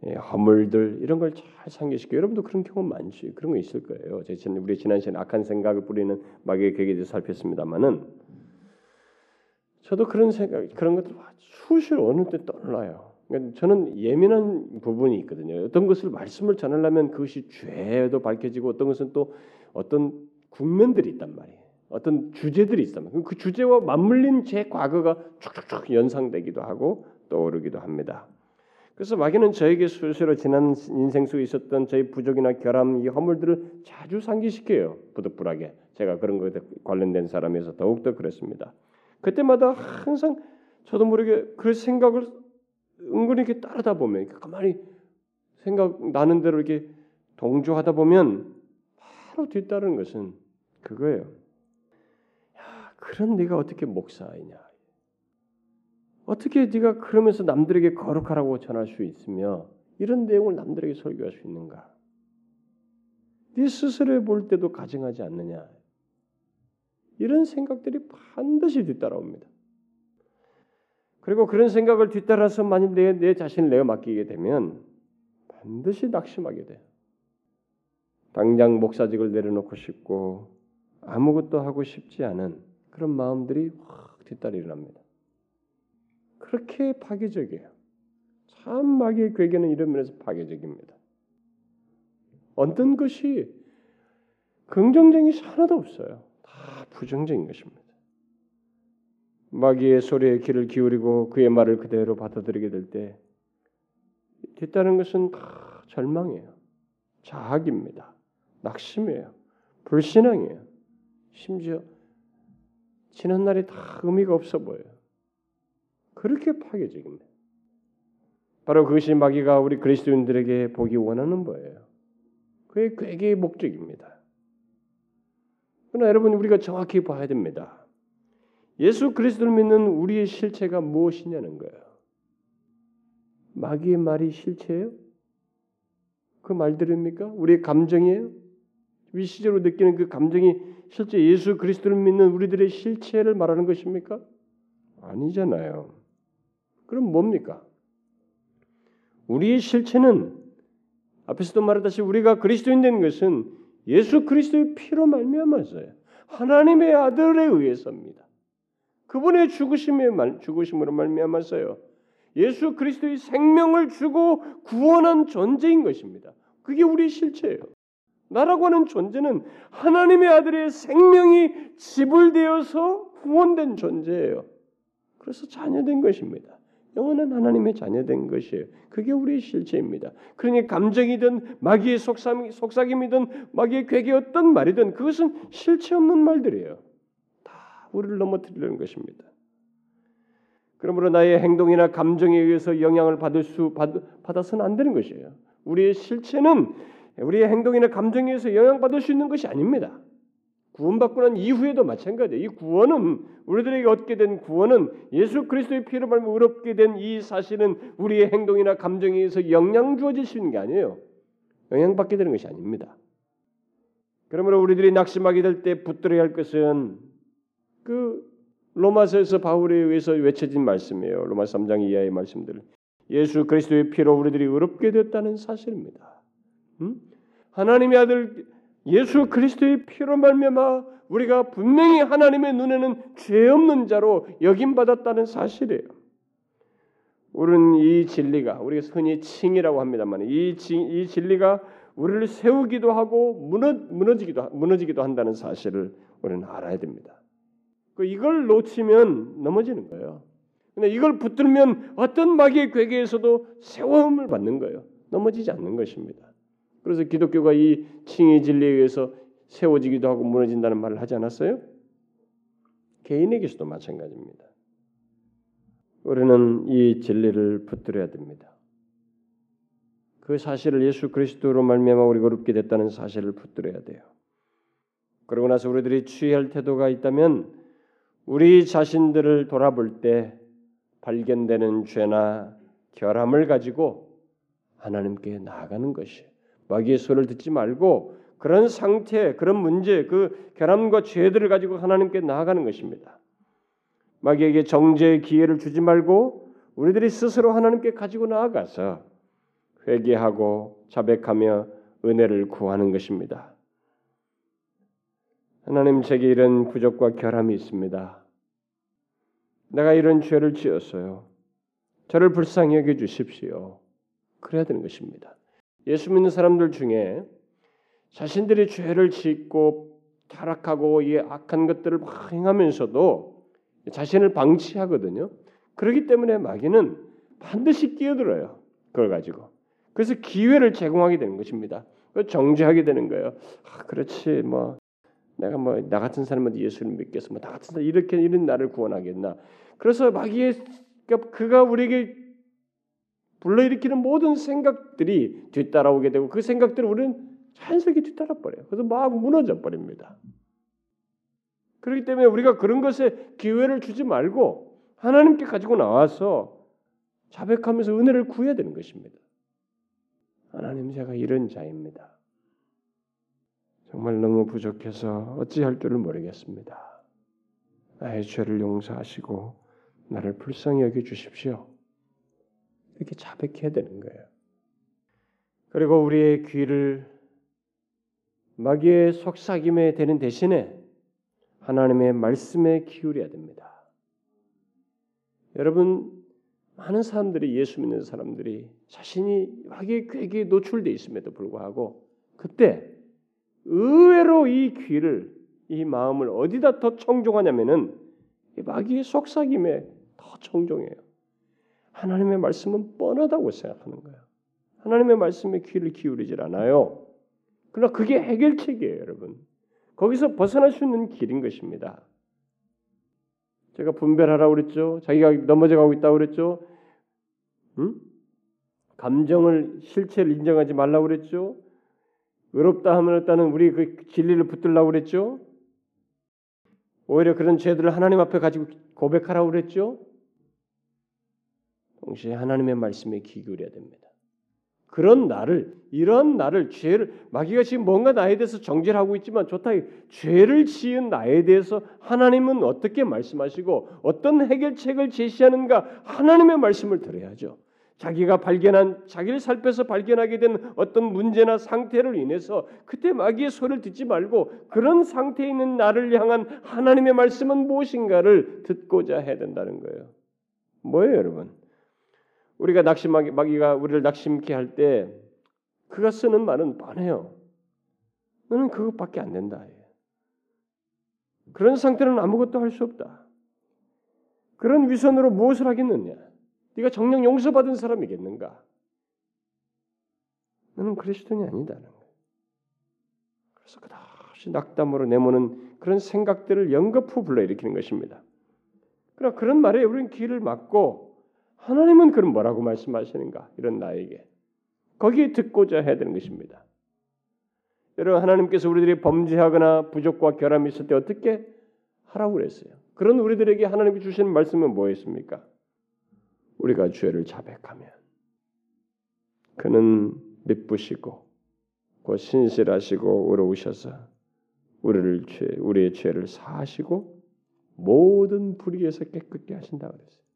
S1: 예, 허물들 이런 걸 잘 상기시켜. 여러분도 그런 경험 많지. 그런 거 있을 거예요. 제 우리 지난 시간에 악한 생각을 뿌리는 마귀의 계기에 대해서 살폈습니다만은 저도 그런 생각, 그런 것들 수시로 어느 때 떠올라요. 그러니까 저는 예민한 부분이 있거든요. 어떤 것을 말씀을 전하려면 그것이 죄도 밝혀지고 어떤 것은 또 어떤 국면들이 있단 말이에요. 어떤 주제들이 있단 말이에요. 그 주제와 맞물린 제 과거가 쭉쭉쭉 연상되기도 하고 떠오르기도 합니다. 그래서 마귀는 저에게 수시로 지난 인생 속에 있었던 저희 부족이나 결함, 이 허물들을 자주 상기시켜요. 부득불하게. 제가 그런 것에 관련된 사람에서 더욱더 그랬습니다. 그때마다 항상 저도 모르게 그 생각을 은근히 이렇게 따르다 보면 가만히 생각 나는 대로 이렇게 동조하다 보면 바로 뒤따르는 것은 그거예요. 야, 그런 네가 어떻게 목사이냐? 어떻게 네가 그러면서 남들에게 거룩하라고 전할 수 있으며 이런 내용을 남들에게 설교할 수 있는가? 네 스스로 볼 때도 가증하지 않느냐? 이런 생각들이 반드시 뒤따라옵니다. 그리고 그런 생각을 뒤따라서 만일 내, 내 자신을 내가 맡기게 되면 반드시 낙심하게 돼. 당장 목사직을 내려놓고 싶고 아무것도 하고 싶지 않은 그런 마음들이 확 뒤따라 일어납니다. 그렇게 파괴적이에요. 참 마귀의 괴계는 이런 면에서 파괴적입니다. 어떤 것이 긍정적인 것이 하나도 없어요. 다 부정적인 것입니다. 마귀의 소리에 귀를 기울이고 그의 말을 그대로 받아들이게 될때 뒤따른 것은 다 절망이에요. 자학입니다. 낙심이에요. 불신앙이에요. 심지어 지난 날이 다 의미가 없어 보여요. 그렇게 파괴적입니다. 바로 그것이 마귀가 우리 그리스도인들에게 보기 원하는 거예요. 그의 괴계의 목적입니다. 그러나 여러분 우리가 정확히 봐야 됩니다. 예수 그리스도를 믿는 우리의 실체가 무엇이냐는 거예요. 마귀의 말이 실체예요? 그 말들입니까? 우리의 감정이에요? 위시적으로 느끼는 그 감정이 실제 예수 그리스도를 믿는 우리들의 실체를 말하는 것입니까? 아니잖아요. 그럼 뭡니까? 우리의 실체는 앞에서도 말했다시피 우리가 그리스도인 된 것은 예수 그리스도의 피로 말미암아서요. 하나님의 아들에 의해서입니다. 그분의 죽으심에 말, 죽으심으로 말미암아서요. 예수 그리스도의 생명을 주고 구원한 존재인 것입니다. 그게 우리 실체예요. 나라고 하는 존재는 하나님의 아들의 생명이 지불되어서 구원된 존재예요. 그래서 자녀된 것입니다. 영원한 하나님의 자녀된 것이에요. 그게 우리의 실체입니다. 그러니 감정이든 마귀의 속삭임이든 마귀의 괴계 어떤 말이든 그것은 실체 없는 말들이에요. 우리를 넘어뜨리려는 것입니다. 그러므로 나의 행동이나 감정에 의해서 영향을 받을 수 받, 받아서는 안 되는 것이에요. 우리의 실체는 우리의 행동이나 감정에 의해서 영향받을 수 있는 것이 아닙니다. 구원받고 난 이후에도 마찬가지예요. 이 구원은 우리들에게 얻게 된 구원은 예수 그리스도의 피로 말미 의롭게 된 이 사실은 우리의 행동이나 감정에 의해서 영향 주어질 수 있는 게 아니에요. 영향받게 되는 것이 아닙니다. 그러므로 우리들이 낙심하게 될 때 붙들어야 할 것은 그 로마서에서 바울에 의해서 외쳐진 말씀이에요. 로마 3장 이하의 말씀들. 예수 그리스도의 피로 우리들이 의롭게 됐다는 사실입니다. 음? 하나님의 아들 예수 그리스도의 피로 말미암아 우리가 분명히 하나님의 눈에는 죄 없는 자로 여김 받았다는 사실이에요. 우리는 이 진리가 우리가 흔히 칭이라고 합니다만 이, 이 진리가 우리를 세우기도 하고 무너, 무너지기도 무너지기도 한다는 사실을 우리는 알아야 됩니다. 그 이걸 놓치면 넘어지는 거예요. 근데 이걸 붙들면 어떤 마귀의 괴계에서도 세움을 받는 거예요. 넘어지지 않는 것입니다. 그래서 기독교가 이 칭의 진리에 의해서 세워지기도 하고 무너진다는 말을 하지 않았어요? 개인에게서도 마찬가지입니다. 우리는 이 진리를 붙들어야 됩니다. 그 사실을 예수 그리스도로 말미암아 우리가 어렵게 됐다는 사실을 붙들어야 돼요. 그러고 나서 우리들이 취할 태도가 있다면 우리 자신들을 돌아볼 때 발견되는 죄나 결함을 가지고 하나님께 나아가는 것이 마귀의 소리를 듣지 말고 그런 상태, 그런 문제, 그 결함과 죄들을 가지고 하나님께 나아가는 것입니다. 마귀에게 정죄의 기회를 주지 말고 우리들이 스스로 하나님께 가지고 나아가서 회개하고 자백하며 은혜를 구하는 것입니다. 하나님 제게 이런 부족과 결함이 있습니다. 내가 이런 죄를 지었어요. 저를 불쌍히 여겨 주십시오. 그래야 되는 것입니다. 예수 믿는 사람들 중에 자신들이 죄를 짓고 타락하고 이 악한 것들을 막 행하면서도 자신을 방치하거든요. 그렇기 때문에 마귀는 반드시 끼어들어요. 그걸 가지고. 그래서 기회를 제공하게 되는 것입니다. 정죄하게 되는 거예요. 아, 그렇지 뭐 내가 뭐 나 같은 사람은 예수를 믿겠어. 뭐나 같은 사람 이렇게 이런 나를 구원하겠나. 그래서 마귀의 그러니까 그가 우리에게 불러일으키는 모든 생각들이 뒤따라오게 되고 그 생각들을 우리는 자연스럽게 뒤따라 버려요. 그래서 막 무너져 버립니다. 그렇기 때문에 우리가 그런 것에 기회를 주지 말고 하나님께 가지고 나와서 자백하면서 은혜를 구해야 되는 것입니다. 하나님 제가 이런 자입니다. 정말 너무 부족해서 어찌할 줄을 모르겠습니다. 나의 죄를 용서하시고 나를 불쌍히 여겨 주십시오. 이렇게 자백해야 되는 거예요. 그리고 우리의 귀를 마귀의 속삭임에 되는 대신에 하나님의 말씀에 기울여야 됩니다. 여러분 많은 사람들이 예수 믿는 사람들이 자신이 마귀의 꾀기에 노출돼 있음에도 불구하고 그때 의외로 이 귀를 이 마음을 어디다 더 청종하냐면은 마귀의 속삭임에 더 청종해요. 하나님의 말씀은 뻔하다고 생각하는 거예요. 하나님의 말씀에 귀를 기울이질 않아요. 그러나 그게 해결책이에요, 여러분. 거기서 벗어날 수 있는 길인 것입니다. 제가 분별하라고 그랬죠. 자기가 넘어져 가고 있다고 그랬죠. 응? 감정을 실체를 인정하지 말라고 그랬죠. 의롭다 하면 따는 우리 그 진리를 붙들라고 그랬죠. 오히려 그런 죄들을 하나님 앞에 가지고 고백하라고 그랬죠. 동시에 하나님의 말씀에 귀 기울여야 됩니다. 그런 나를 이런 나를 죄를 마귀가 지금 뭔가 나에 대해서 정죄를 하고 있지만 좋다 죄를 지은 나에 대해서 하나님은 어떻게 말씀하시고 어떤 해결책을 제시하는가 하나님의 말씀을 들어야죠. 자기가 발견한 자기를 살펴서 발견하게 된 어떤 문제나 상태를 인해서 그때 마귀의 소리를 듣지 말고 그런 상태에 있는 나를 향한 하나님의 말씀은 무엇인가를 듣고자 해야 된다는 거예요. 뭐예요, 여러분? 우리가 낙심하기 마귀가 우리를 낙심케 할 때 그가 쓰는 말은 뻔해요. 너는 그것밖에 안 된다. 그런 상태는 아무것도 할 수 없다. 그런 위선으로 무엇을 하겠느냐? 네가 정령 용서받은 사람이겠는가? 너는 그리스도인이 아니다는 거예요. 그래서 그다시 낙담으로 내모는 그런 생각들을 연거푸 불러일으키는 것입니다. 그러나 그런 말에 우리는 귀를 막고 하나님은 그럼 뭐라고 말씀하시는가? 이런 나에게 거기에 듣고자 해야 되는 것입니다. 여러분 하나님께서 우리들이 범죄하거나 부족과 결함이 있을 때 어떻게 하라고 그랬어요? 그런 우리들에게 하나님이 주시는 말씀은 뭐였습니까? 우리가 죄를 자백하면 그는 미쁘시고 곧 신실하시고 의로우셔서 우리를 죄 우리의 죄를 사하시고 모든 불의에서 깨끗게 하신다 그랬어요.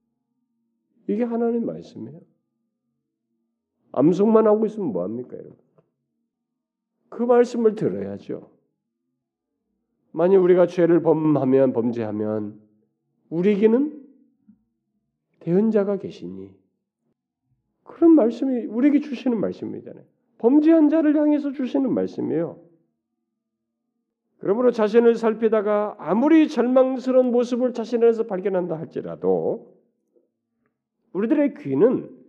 S1: 이게 하나님 말씀이에요. 암송만 하고 있으면 뭐 합니까, 여러분? 그 말씀을 들어야죠. 만약 우리가 죄를 범하면 범죄하면 우리에게는 대언자가 계시니 그런 말씀이 우리에게 주시는 말씀이잖아요. 범죄한 자를 향해서 주시는 말씀이에요. 그러므로 자신을 살피다가 아무리 절망스러운 모습을 자신 안에서 발견한다 할지라도 우리들의 귀는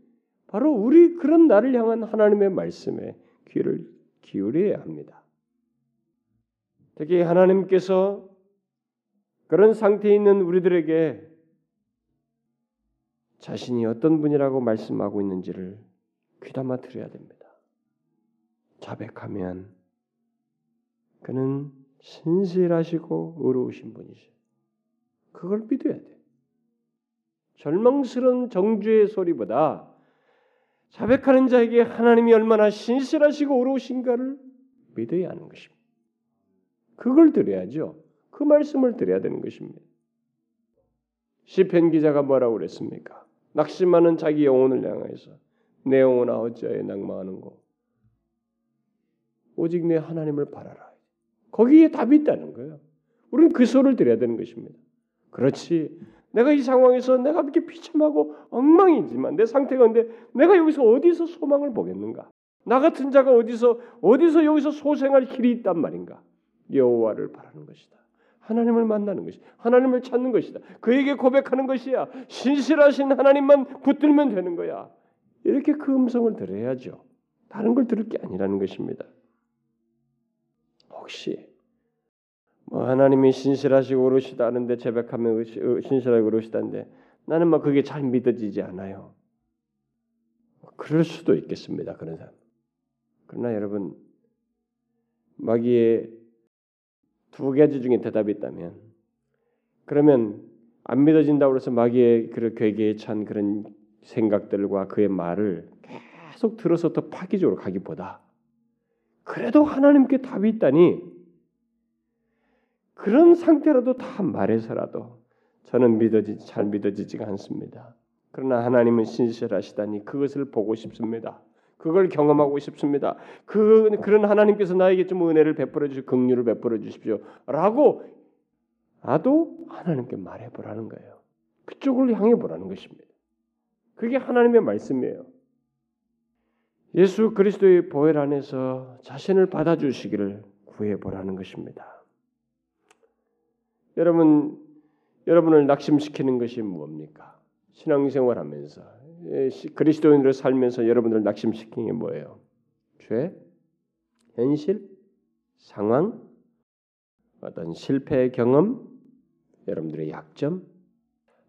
S1: 바로 우리 그런 나를 향한 하나님의 말씀에 귀를 기울여야 합니다. 특히 하나님께서 그런 상태에 있는 우리들에게 자신이 어떤 분이라고 말씀하고 있는지를 귀담아 들어야 됩니다. 자백하면 그는 신실하시고 의로우신 분이시. 그걸 믿어야 돼. 절망스러운 정죄의 소리보다 자백하는 자에게 하나님이 얼마나 신실하시고 의로우신가를 믿어야 하는 것입니다. 그걸 드려야죠. 그 말씀을 드려야 되는 것입니다. 시편 기자가 뭐라고 그랬습니까? 낙심하는 자기 영혼을 향해서 내 영혼아 어찌하여 낭망하는고 오직 내 하나님을 바라라. 거기에 답이 있다는 거예요. 우리는 그 소를 드려야 되는 것입니다. 그렇지. 내가 이 상황에서 내가 이렇게 비참하고 엉망이지만 내 상태가 근데 내가 여기서 어디서 소망을 보겠는가? 나 같은 자가 어디서 어디서 여기서 소생할 길이 있단 말인가? 여호와를 바라는 것이다. 하나님을 만나는 것이 하나님을 찾는 것이다. 그에게 고백하는 것이야. 신실하신 하나님만 붙들면 되는 거야. 이렇게 그 음성을 들어야죠. 다른 걸 들을 게 아니라는 것입니다. 혹시 뭐 하나님이 신실하시고 오르시다 하는데 제백하면 신실하고 오르시다는데 나는 막 그게 잘 믿어지지 않아요. 그럴 수도 있겠습니다. 그런 사람. 그러나 여러분 마귀의 두 가지 중에 대답이 있다면 그러면 안 믿어진다고 해서 마귀의 그 괴계에 찬 그런 생각들과 그의 말을 계속 들어서 더 파기적으로 가기보다 그래도 하나님께 답이 있다니 그런 상태라도 다 말해서라도 저는 믿어지 잘 믿어지지가 않습니다. 그러나 하나님은 신실하시다니 그것을 보고 싶습니다. 그걸 경험하고 싶습니다. 그 그런 하나님께서 나에게 좀 은혜를 베풀어 주시고 긍휼을 베풀어 주십시오라고 나도 하나님께 말해 보라는 거예요. 그쪽을 향해 보라는 것입니다. 그게 하나님의 말씀이에요. 예수 그리스도의 보혈 안에서 자신을 받아 주시기를 구해 보라는 것입니다. 여러분 여러분을 낙심시키는 것이 뭡니까? 신앙생활하면서 예, 그리스도인으로 살면서 여러분들 낙심시키는 게 뭐예요? 죄, 현실, 상황, 어떤 실패 경험, 여러분들의 약점.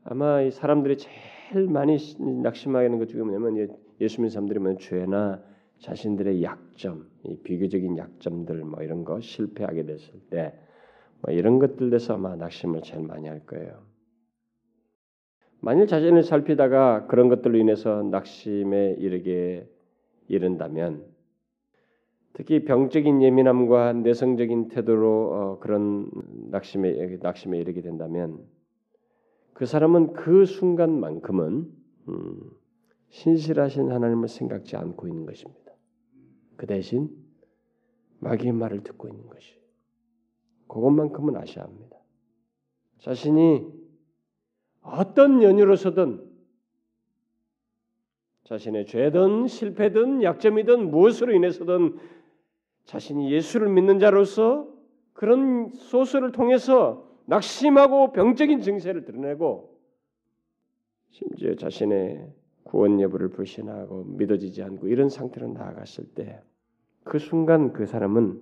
S1: 아마 이 사람들이 제일 많이 낙심하게 하는 것 중에 뭐냐면 예수 믿는 사람들이 뭐 죄나 자신들의 약점, 이 비교적인 약점들 뭐 이런 거 실패하게 됐을 때뭐 이런 것들에서 아마 낙심을 제일 많이 할 거예요. 만일 자신을 살피다가 그런 것들로 인해서 낙심에 이르게 이른다면 특히 병적인 예민함과 내성적인 태도로 어, 그런 낙심에 낙심에 이르게 된다면 그 사람은 그 순간만큼은 음, 신실하신 하나님을 생각지 않고 있는 것입니다. 그 대신 마귀의 말을 듣고 있는 것이. 그것만큼은 아셔야 합니다. 자신이 어떤 연유로서든 자신의 죄든 실패든 약점이든 무엇으로 인해서든 자신이 예수를 믿는 자로서 그런 소설을 통해서 낙심하고 병적인 증세를 드러내고 심지어 자신의 구원 여부를 불신하고 믿어지지 않고 이런 상태로 나아갔을 때 그 순간 그 사람은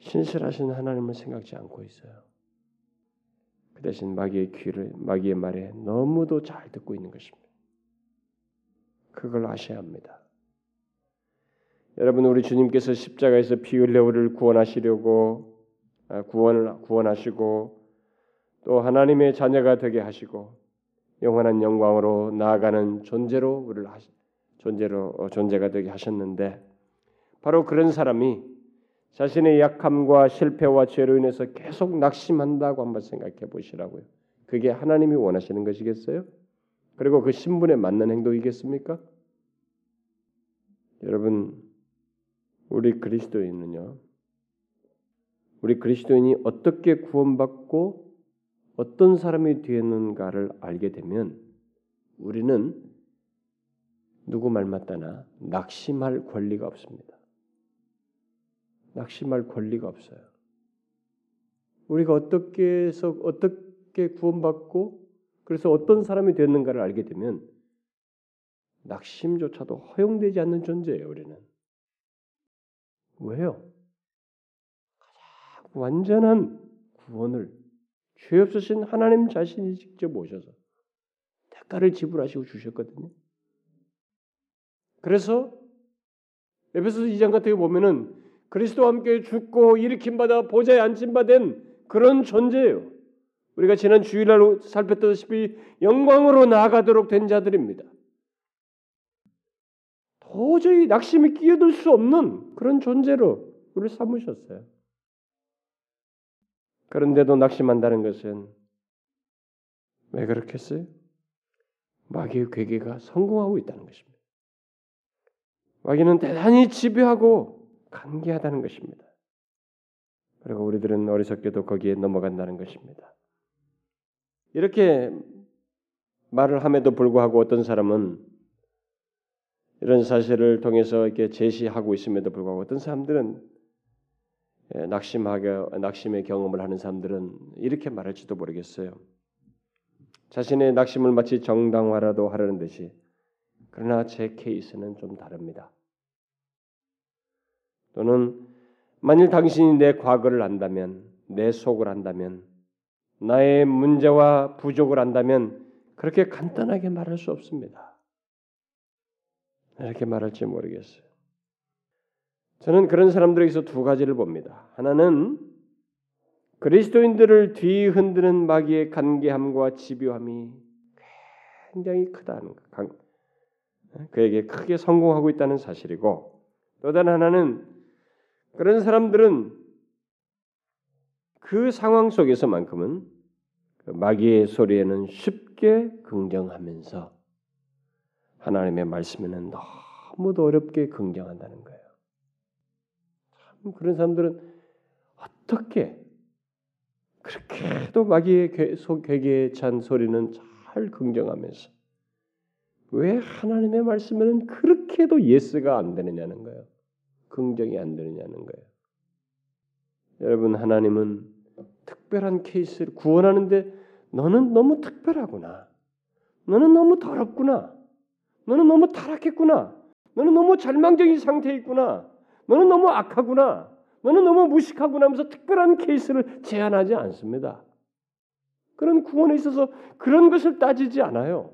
S1: 신실하신 하나님을 생각지 않고 있어요. 그 대신 마귀의 귀를 마귀의 말에 너무도 잘 듣고 있는 것입니다. 그걸 아셔야 합니다. 여러분 우리 주님께서 십자가에서 피 흘려 우리를 구원하시려고 아, 구원을 구원하시고 또 하나님의 자녀가 되게 하시고 영원한 영광으로 나아가는 존재로 우리를 하시, 존재로 어, 존재가 되게 하셨는데 바로 그런 사람이 자신의 약함과 실패와 죄로 인해서 계속 낙심한다고 한번 생각해 보시라고요. 그게 하나님이 원하시는 것이겠어요? 그리고 그 신분에 맞는 행동이겠습니까? 여러분, 우리 그리스도인은요, 우리 그리스도인이 어떻게 구원받고 어떤 사람이 되었는가를 알게 되면 우리는 누구 말 맞다나 낙심할 권리가 없습니다. 낙심할 권리가 없어요. 우리가 어떻게 해서 어떻게 구원받고 그래서 어떤 사람이 됐는가를 알게 되면 낙심조차도 허용되지 않는 존재예요. 우리는 왜요? 가장 완전한 구원을 죄 없으신 하나님 자신이 직접 오셔서 대가를 지불하시고 주셨거든요. 그래서 에베소서 2장 같은 데 보면은 그리스도와 함께 죽고 일으킴 받아 보좌에 앉힌 바 된 그런 존재예요. 우리가 지난 주일날 살폈다시피 영광으로 나아가도록 된 자들입니다. 도저히 낙심이 끼어들 수 없는 그런 존재로 우리를 삼으셨어요. 그런데도 낙심한다는 것은 왜 그렇겠어요? 마귀의 괴계가 성공하고 있다는 것입니다. 마귀는 대단히 지배하고 간계하다는 것입니다. 그리고 우리들은 어리석게도 거기에 넘어간다는 것입니다. 이렇게 말을 함에도 불구하고 어떤 사람은 이런 사실을 통해서 이렇게 제시하고 있음에도 불구하고 어떤 사람들은 예, 낙심하게 낙심의 경험을 하는 사람들은 이렇게 말할지도 모르겠어요. 자신의 낙심을 마치 정당화라도 하려는 듯이 그러나 제 케이스는 좀 다릅니다. 또는 만일 당신이 내 과거를 안다면 내 속을 안다면 나의 문제와 부족을 안다면 그렇게 간단하게 말할 수 없습니다. 이렇게 말할지 모르겠어요. 저는 그런 사람들에게서 두 가지를 봅니다. 하나는 그리스도인들을 뒤흔드는 마귀의 간계함과 집요함이 굉장히 크다는 것, 그에게 크게 성공하고 있다는 사실이고 또 다른 하나는 그런 사람들은 그 상황 속에서만큼은 그 마귀의 소리에는 쉽게 긍정하면서 하나님의 말씀에는 너무도 어렵게 긍정한다는 거예요. 참 그런 사람들은 어떻게 그렇게도 마귀의 속 궤계에 찬 소리는 잘 긍정하면서 왜 하나님의 말씀에는 그렇게도 yes가 안 되느냐는 거예요. 긍정이 안 되느냐는 거예요. 여러분 하나님은 특별한 케이스를 구원하는데 너는 너무 특별하구나. 너는 너무 더럽구나. 너는 너무 타락했구나. 너는 너무 절망적인 상태에 있구나. 너는 너무 악하구나. 너는 너무 무식하구나 하면서 특별한 케이스를 제안하지 않습니다. 그런 구원에 있어서 그런 것을 따지지 않아요.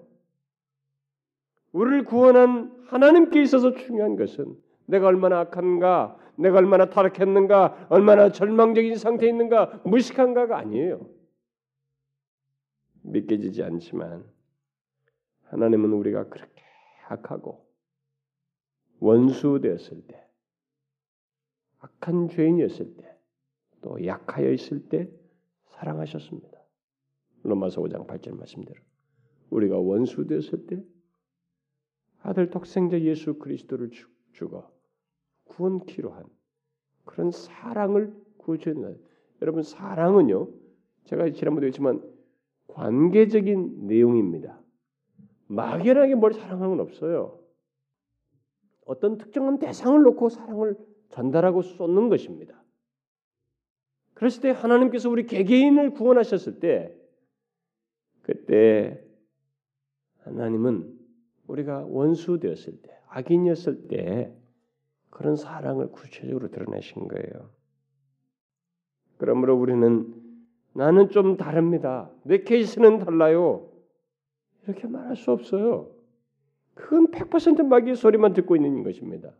S1: 우리를 구원한 하나님께 있어서 중요한 것은 내가 얼마나 악한가, 내가 얼마나 타락했는가, 얼마나 절망적인 상태에 있는가, 무식한가가 아니에요. 믿겨지지 않지만 하나님은 우리가 그렇게 악하고 원수 되었을 때, 악한 죄인이었을 때, 또 약하여 있을 때 사랑하셨습니다. 로마서 5장 8절 말씀대로 우리가 원수 되었을 때 아들 독생자 예수 그리스도를 주고 구원키로 한 그런 사랑을 구주는 여러분 사랑은요 제가 지난번에 했지만 관계적인 내용입니다. 막연하게 뭘 사랑하는 건 없어요. 어떤 특정한 대상을 놓고 사랑을 전달하고 쏟는 것입니다. 그랬을 때 하나님께서 우리 개개인을 구원하셨을 때 그때 하나님은 우리가 원수 되었을 때 악인이었을 때 그런 사랑을 구체적으로 드러내신 거예요. 그러므로 우리는 나는 좀 다릅니다. 내 케이스는 달라요. 이렇게 말할 수 없어요. 그건 100% 마귀의 소리만 듣고 있는 것입니다.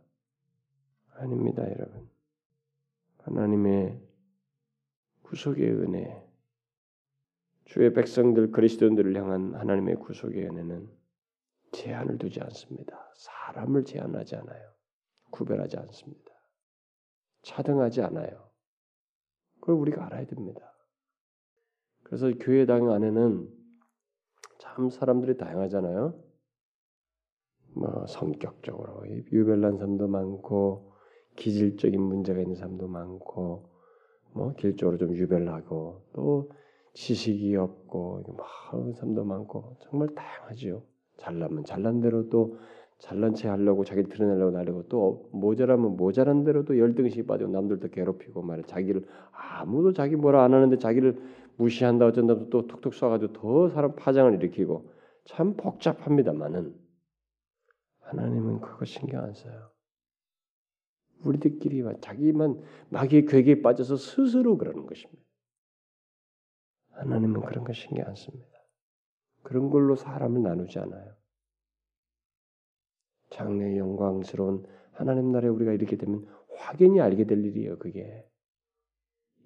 S1: 아닙니다, 여러분. 하나님의 구속의 은혜, 주의 백성들 그리스도인들을 향한 하나님의 구속의 은혜는 제한을 두지 않습니다. 사람을 제한하지 않아요. 구별하지 않습니다. 차등하지 않아요. 그걸 우리가 알아야 됩니다. 그래서 교회당 안에는 참 사람들이 다양하잖아요. 뭐 성격적으로 유별난 사람도 많고 기질적인 문제가 있는 사람도 많고 뭐 길적으로 좀 유별나고 또 지식이 없고 뭐 하는 사람도 많고 정말 다양하지요. 잘나면 잘난 대로 또 잘난 체 하려고 자기를 드러내려고 나려고 또 모자라면 모자란 대로 또 열등식 받고 남들도 괴롭히고 말해 자기를 아무도 자기 뭐라 안 하는데 자기를 무시한다 어쩐다 또 툭툭 쏴가지고 더 사람 파장을 일으키고 참 복잡합니다만은 하나님은 그거 신경 안 써요. 우리들끼리 자기만 마귀의 괴계에 빠져서 스스로 그러는 것입니다. 하나님은 그런 거 신경 안 씁니다. 그런 걸로 사람을 나누지 않아요. 장래 영광스러운 하나님 나라에 우리가 이렇게 되면 확연히 알게 될 일이에요. 그게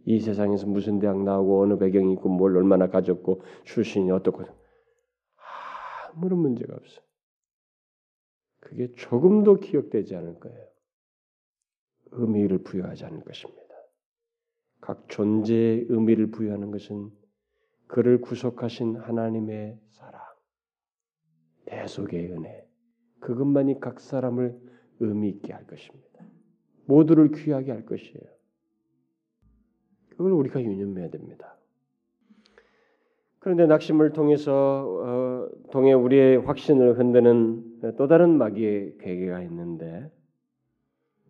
S1: 이 세상에서 무슨 대학 나오고 어느 배경이 있고 뭘 얼마나 가졌고 출신이 어떻고 아무런 문제가 없어. 그게 조금도 기억되지 않을 거예요. 의미를 부여하지 않을 것입니다. 각 존재의 의미를 부여하는 것은 그를 구속하신 하나님의 사랑, 대속의 은혜, 그것만이 각 사람을 의미 있게 할 것입니다. 모두를 귀하게 할 것이에요. 그걸 우리가 유념해야 됩니다. 그런데 낙심을 통해서 어, 통해 우리의 확신을 흔드는 또 다른 마귀의 계계가 있는데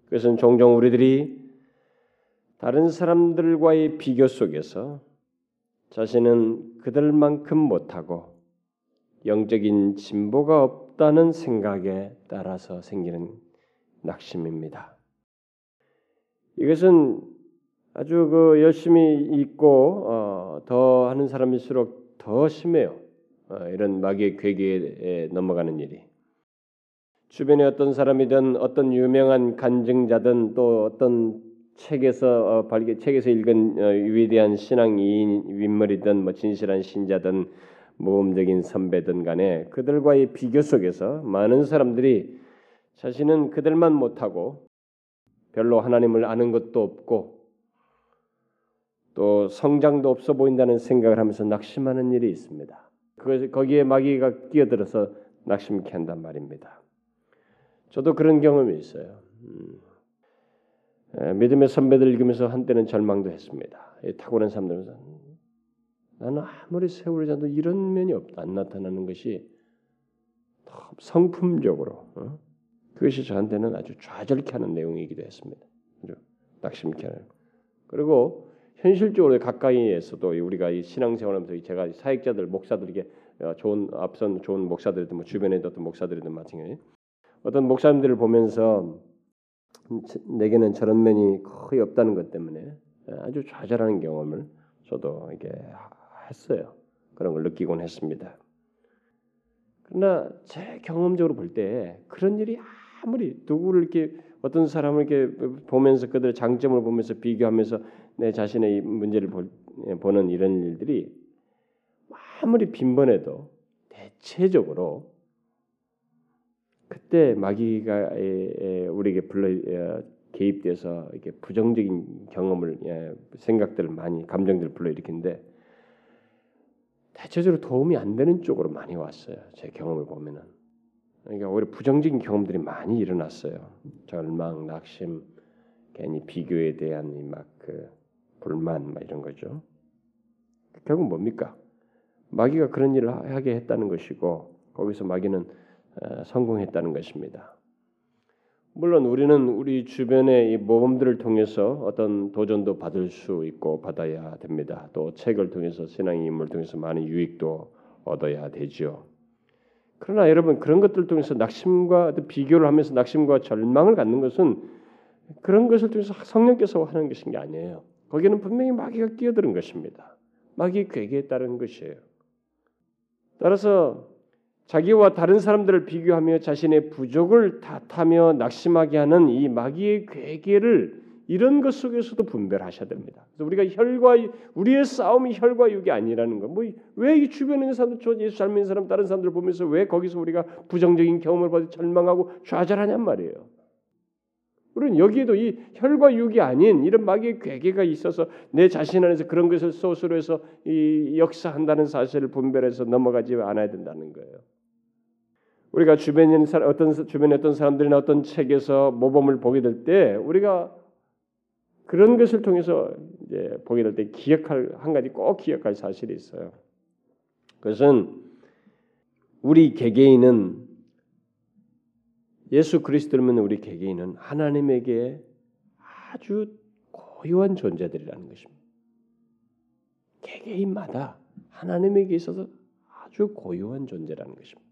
S1: 그것은 종종 우리들이 다른 사람들과의 비교 속에서 자신은 그들만큼 못하고 영적인 진보가 없다는 생각에 따라서 생기는 낙심입니다. 이것은 아주 그 열심히 있고 어, 더 하는 사람일수록 더 심해요. 어, 이런 마귀의 괴계에 넘어가는 일이. 주변에 어떤 사람이든 어떤 유명한 간증자든 또 어떤 책에서 어, 발견 책에서 읽은 어, 위대한 신앙 인 인물이든 뭐 진실한 신자든 모험적인 선배든 간에 그들과의 비교 속에서 많은 사람들이 자신은 그들만 못하고 별로 하나님을 아는 것도 없고 또 성장도 없어 보인다는 생각을 하면서 낙심하는 일이 있습니다. 그 거기에 마귀가 끼어들어서 낙심케 한단 말입니다. 저도 그런 경험이 있어요. 음. 믿음의 선배들 읽으면서 한때는 절망도 했습니다. 타고난 사람들은 나는 아무리 세월이 지나도 이런 면이 없다 안 나타나는 것이 성품적으로 어? 그것이 저한테는 아주 좌절케 하는 내용이기도 했습니다. 낙심케 하는. 그리고 현실적으로 가까이에서도 우리가 이 신앙생활하면서 제가 사역자들 목사들에게 어, 좋은 앞선 좋은 목사들이든 뭐 주변에 어떤 목사들이든 마찬가지 어떤 목사님들을 보면서 내게는 저런 면이 거의 없다는 것 때문에 아주 좌절하는 경험을 저도 이게 했어요. 그런 걸 느끼곤 했습니다. 그러나 제 경험적으로 볼 때 그런 일이 아무리 누구를 이렇게 어떤 사람을 이렇게 보면서 그들의 장점을 보면서 비교하면서 내 자신의 문제를 보는 이런 일들이 아무리 빈번해도 대체적으로 그때 마귀가 우리에게 불러 개입돼서 이렇게 부정적인 경험을 예, 생각들을 많이 감정들을 불러일으키는데 대체적으로 도움이 안 되는 쪽으로 많이 왔어요. 제 경험을 보면은 그러니까 오히려 부정적인 경험들이 많이 일어났어요. 절망, 낙심, 괜히 비교에 대한 막그 불만, 막 이런 거죠. 결국 뭡니까? 마귀가 그런 일을 하게 했다는 것이고 거기서 마귀는 어, 성공했다는 것입니다. 물론 우리는 우리 주변의 이 모험들을 통해서 어떤 도전도 받을 수 있고 받아야 됩니다. 또 책을 통해서 신앙의 인물을 통해서 많은 유익도 얻어야 되지요. 그러나 여러분 그런 것들을 통해서 낙심과 비교를 하면서 낙심과 절망을 갖는 것은 그런 것을 통해서 성령께서 하는 것인 게 아니에요. 거기는 분명히 마귀가 끼어드는 것입니다. 마귀의 괴계에 따른 것이에요. 따라서 자기와 다른 사람들을 비교하며 자신의 부족을 탓하며 낙심하게 하는 이 마귀의 괴계를 이런 것 속에서도 분별하셔야 됩니다. 우리가 혈과 우리의 싸움이 혈과 육이 아니라는 거. 뭐왜 이 주변에 있는 사람들, 저 예수 잘 믿는 사람, 다른 사람들 보면서 왜 거기서 우리가 부정적인 경험을 받아 절망하고 좌절하냔 말이에요. 우리는 여기에도 이 혈과 육이 아닌 이런 마귀의 괴계가 있어서 내 자신 안에서 그런 것을 소스로 해서 이 역사한다는 사실을 분별해서 넘어가지 않아야 된다는 거예요. 우리가 주변에 어떤 주변에 어떤 사람들이나 어떤 책에서 모범을 보게 될 때 우리가 그런 것을 통해서 이제 보게 될 때 기억할 한 가지 꼭 기억할 사실이 있어요. 그것은 우리 개개인은 예수 그리스도면 우리 개개인은 하나님에게 아주 고유한 존재들이라는 것입니다. 개개인마다 하나님에게 있어서 아주 고유한 존재라는 것입니다.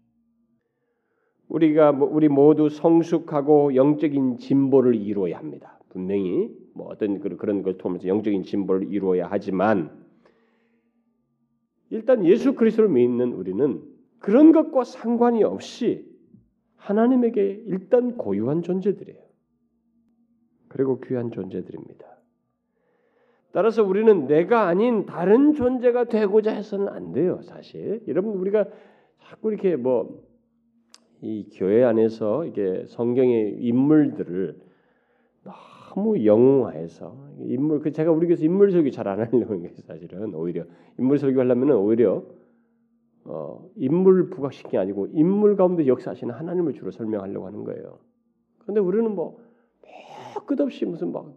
S1: 우리가 뭐, 우리 모두 성숙하고 영적인 진보를 이루어야 합니다. 분명히 뭐 어떤 그런 걸 통해서 영적인 진보를 이루어야 하지만 일단 예수 그리스도를 믿는 우리는 그런 것과 상관이 없이 하나님에게 일단 고유한 존재들이에요. 그리고 귀한 존재들입니다. 따라서 우리는 내가 아닌 다른 존재가 되고자 해서는 안 돼요, 사실. 여러분 우리가 자꾸 이렇게 뭐 이 교회 안에서 이게 성경의 인물들을 너무 영웅화해서 인물 그 제가 우리 교회에서 인물 설교 잘 안 하려고 하는 게 사실은 오히려 인물 설교 하려면은 오히려 어, 인물 부각시킨 게 아니고 인물 가운데 역사하시는 하나님을 주로 설명하려고 하는 거예요. 그런데 우리는 뭐, 뭐 끝없이 무슨 막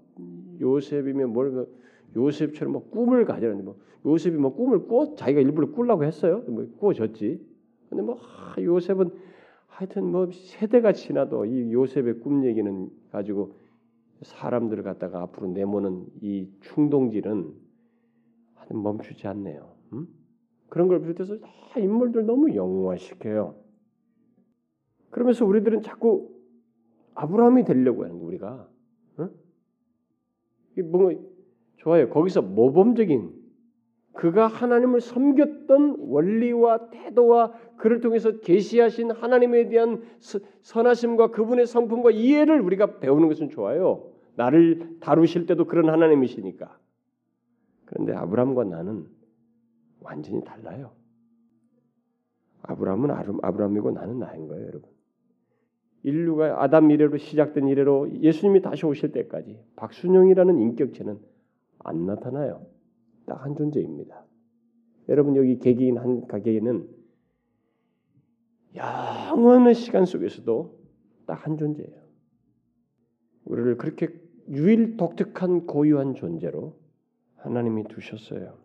S1: 요셉이면 뭘 요셉처럼 뭐 꿈을 가지라는 뭐 요셉이 뭐 꿈을 꿔 자기가 일부러 꾸려고 했어요. 뭐 꾸어졌지. 근데 뭐 아, 요셉은 하여튼 뭐 세대가 지나도 이 요셉의 꿈 얘기는 가지고 사람들을 갖다가 앞으로 내모는 이 충동질은 멈추지 않네요. 음? 그런 걸 비롯해서 다 인물들 너무 영웅화시켜요. 그러면서 우리들은 자꾸 아브라함이 되려고 하는 거 우리가. 어? 이게 뭔가 좋아요. 거기서 모범적인 그가 하나님을 섬겼던 원리와 태도와 그를 통해서 계시하신 하나님에 대한 선하심과 그분의 성품과 이해를 우리가 배우는 것은 좋아요. 나를 다루실 때도 그런 하나님이시니까. 그런데 아브라함과 나는 완전히 달라요. 아브라함은 아브라함이고 나는 나인 거예요, 여러분. 인류가 아담 이래로 시작된 이래로 예수님이 다시 오실 때까지 박순영이라는 인격체는 안 나타나요. 딱 한 존재입니다. 여러분 여기 개개인 한 가게에는 영원한 시간 속에서도 딱 한 존재예요. 우리를 그렇게 유일 독특한 고유한 존재로 하나님이 두셨어요.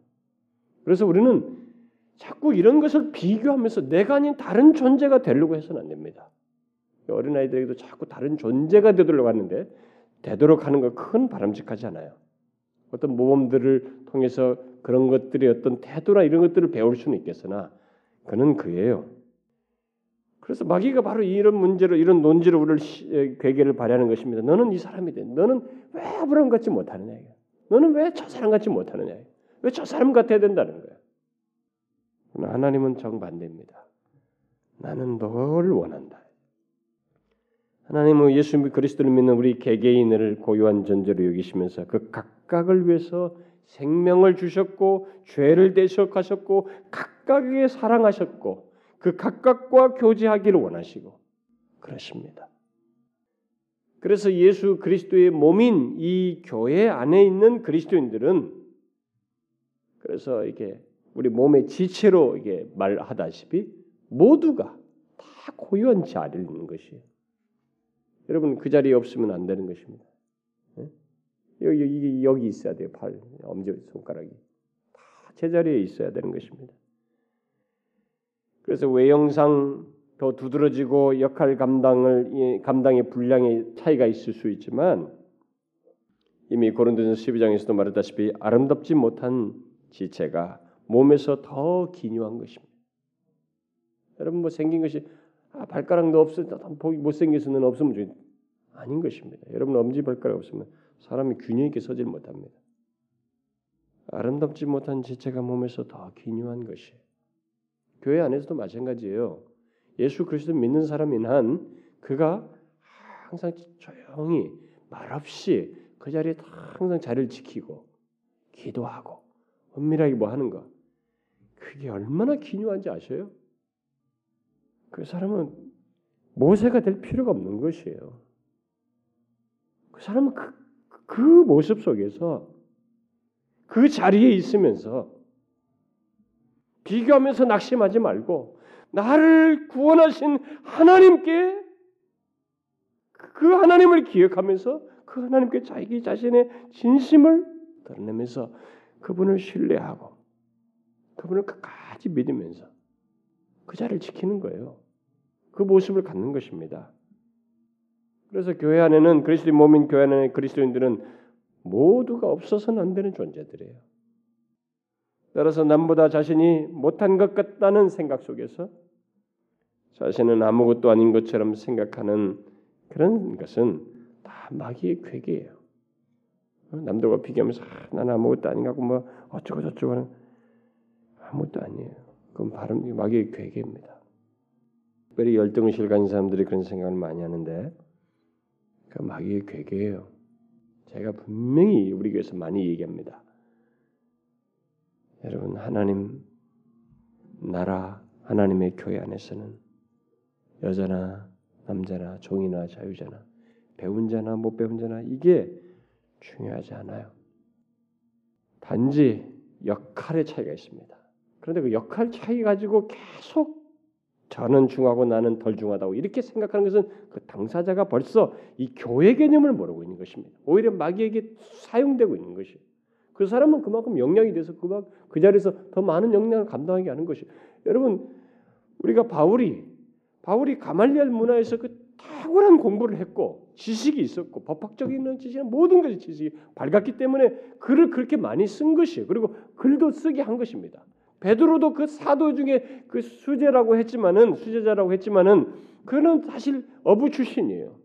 S1: 그래서 우리는 자꾸 이런 것을 비교하면서 내가 아닌 다른 존재가 되려고 해서는 안 됩니다. 어린아이들에게도 자꾸 다른 존재가 되도록 하는데 되도록 하는 거큰 바람직하지 않아요. 어떤 모범들을 통해서 그런 것들의 어떤 태도나 이런 것들을 배울 수는 있겠으나 그는 그예요. 그래서 마귀가 바로 이런 문제로 이런 논지로 우리를 괴계를 발휘하는 것입니다. 너는 이 사람이 돼. 너는 왜 아브라함 같지 못하느냐. 너는 왜 저 사람 같지 못하느냐. 왜 저 사람 같아야 된다는 거야. 하나님은 정반대입니다. 나는 너를 원한다. 하나님은 예수 그리스도를 믿는 우리 개개인을 고유한 존재로 여기시면서 그 각 각을 위해서 생명을 주셨고 죄를 대속하셨고 각각에게 사랑하셨고 그 각각과 교제하기를 원하시고 그러십니다. 그래서 예수 그리스도의 몸인 이 교회 안에 있는 그리스도인들은 그래서 이게 우리 몸의 지체로 이게 말하다시피 모두가 다 고유한 자리에 있는 것이에요. 여러분 그 자리에 없으면 안 되는 것입니다. 예? 여기, 여기, 있어야 돼요. 팔, 엄지 손가락이 다 제자리에 있어야 되는 것입니다. 그래서 외형상 더 두드러지고 역할 감당을 감당의 분량의 차이가 있을 수 있지만 이미 고린도전 12장에서도 말했다시피 아름답지 못한 지체가 몸에서 더 기묘한 것입니다. 여러분 뭐 생긴 것이 아, 발가락도 없어 보기 못생겨서 는 없으면 좀 아닌 것입니다. 여러분 엄지 발가락 없으면 사람이 균형 있게 서질 못합니다. 아름답지 못한 지체가 몸에서 더 기묘한 것이 교회 안에서도 마찬가지예요. 예수 그리스도 믿는 사람인 한 그가 항상 조용히 말없이 그 자리에 항상 자리를 지키고 기도하고 은밀하게 뭐 하는 거 그게 얼마나 기묘한지 아셔요? 그 사람은 모세가 될 필요가 없는 것이에요. 그 사람은 그, 그 모습 속에서 그 자리에 있으면서 비교하면서 낙심하지 말고 나를 구원하신 하나님께 그 하나님을 기억하면서 그 하나님께 자기 자신의 진심을 드러내면서 그분을 신뢰하고 그분을 끝까지 믿으면서 그 자리를 지키는 거예요. 그 모습을 갖는 것입니다. 그래서 교회 안에는 그리스도의 몸인 교회 안에 그리스도인들은 모두가 없어서는 안 되는 존재들이에요. 따라서 남보다 자신이 못한 것 같다는 생각 속에서 자신은 아무것도 아닌 것처럼 생각하는 그런 것은 다 마귀의 괴계예요. 어, 남들과 비교하면서 아, 나는 아무것도 아닌가 하고 뭐 어쩌고 저쩌고 하는 아무것도 아니에요. 그건 바로 마귀의 괴계입니다. 특별히 열등의실 가진 사람들이 그런 생각을 많이 하는데 그 마귀의 괴계예요. 제가 분명히 우리 교회에서 많이 얘기합니다. 여러분 하나님 나라 하나님의 교회 안에서는 여자나 남자나 종이나 자유자나 배운 자나 못 배운 자나 이게 중요하지 않아요. 단지 역할의 차이가 있습니다. 그런데 그 역할 차이 가지고 계속 저는 중하고 나는 덜 중하다고 이렇게 생각하는 것은 그 당사자가 벌써 이 교회 개념을 모르고 있는 것입니다. 오히려 마귀에게 사용되고 있는 것이. 그 사람은 그만큼 영향이 돼서 그만 그 자리에서 더 많은 영향을 감당하게 하는 것이. 여러분 우리가 바울이 바울이 가말리엘 문화에서 그 탁월한 공부를 했고 지식이 있었고 법학적인 지식은 모든 것이 지식이 밝았기 때문에 글을 그렇게 많이 쓴 것이에요. 그리고 글도 쓰게 한 것입니다. 베드로도 그 사도 중에 그 수제라고 했지만은 수제자라고 했지만은 그는 사실 어부 출신이에요.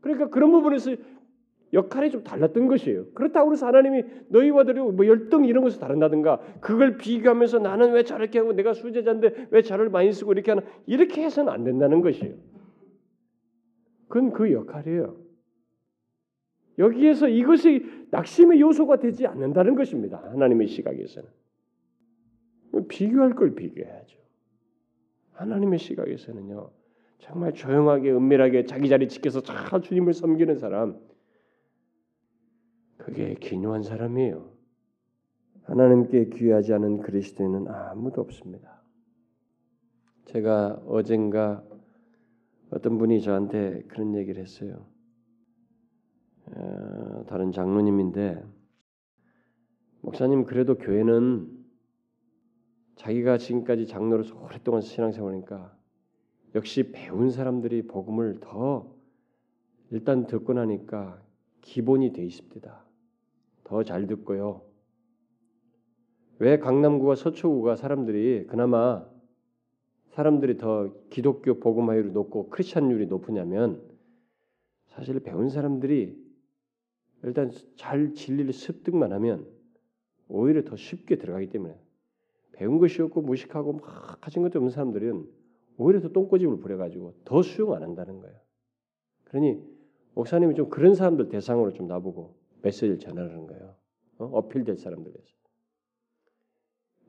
S1: 그러니까 그런 부분에서 역할이 좀 달랐던 것이에요. 그렇다고 해서 하나님이 너희와들이 뭐 열등 이런 것을 다른다든가 그걸 비교하면서 나는 왜 저렇게 하고 내가 수제자인데 왜 저를 많이 쓰고 이렇게 하나 이렇게 해서는 안 된다는 것이에요. 그건 그 역할이에요. 여기에서 이것이 낙심의 요소가 되지 않는다는 것입니다. 하나님의 시각에서는. 비교할 걸 비교해야죠. 하나님의 시각에서는요. 정말 조용하게 은밀하게 자기 자리 지켜서 잘 주님을 섬기는 사람 그게 기묘한 사람이에요. 하나님께 귀하지 않은 그리스도인은 아무도 없습니다. 제가 어젠가 어떤 분이 저한테 그런 얘기를 했어요. 어, 다른 장로님인데 목사님 그래도 교회는 자기가 지금까지 장로로서 오랫동안 신앙생활하니까 역시 배운 사람들이 복음을 더 일단 듣고 나니까 기본이 돼 있습니다. 더 잘 듣고요. 왜 강남구와 서초구가 사람들이 그나마 사람들이 더 기독교 복음화율이 높고 크리스천율이 높으냐면 사실 배운 사람들이 일단 잘 진리를 습득만 하면 오히려 더 쉽게 들어가기 때문에 배운 것이 없고 무식하고 막 가진 것도 없는 사람들은 오히려 더 똥꼬집을 부려가지고 더 수용 안 한다는 거예요. 그러니 목사님이 좀 그런 사람들 대상으로 좀 나보고 메시지를 전하는 거예요. 어? 어필될 사람들에서.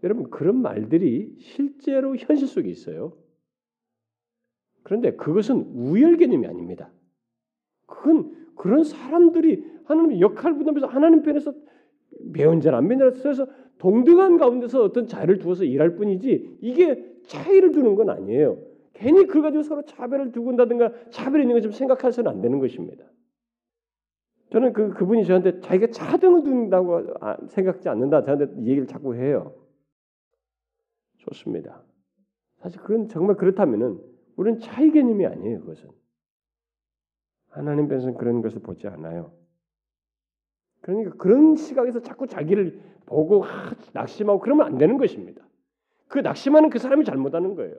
S1: 여러분 그런 말들이 실제로 현실 속에 있어요. 그런데 그것은 우열 개념이 아닙니다. 그건 그런 사람들이 하나님 역할 분담해서 하나님 편에서 배운 자안 배운 자서 동등한 가운데서 어떤 자를 두어서 일할 뿐이지 이게 차이를 두는 건 아니에요. 괜히 그걸 가지고 서로 차별을 두고 다든가 차별이 있는 것좀 생각해서는 안 되는 것입니다. 저는 그 그분이 저한테 자기가 차등을 둔다고 아, 생각지 않는다. 저한테 얘기를 자꾸 해요. 좋습니다. 사실 그건 정말 그렇다면은 우리는 차이 개념이 아니에요. 그것은 하나님 편에서는 그런 것을 보지 않아요. 그러니까 그런 시각에서 자꾸 자기를 보고 아, 낙심하고 그러면 안 되는 것입니다. 그 낙심하는 그 사람이 잘못하는 거예요.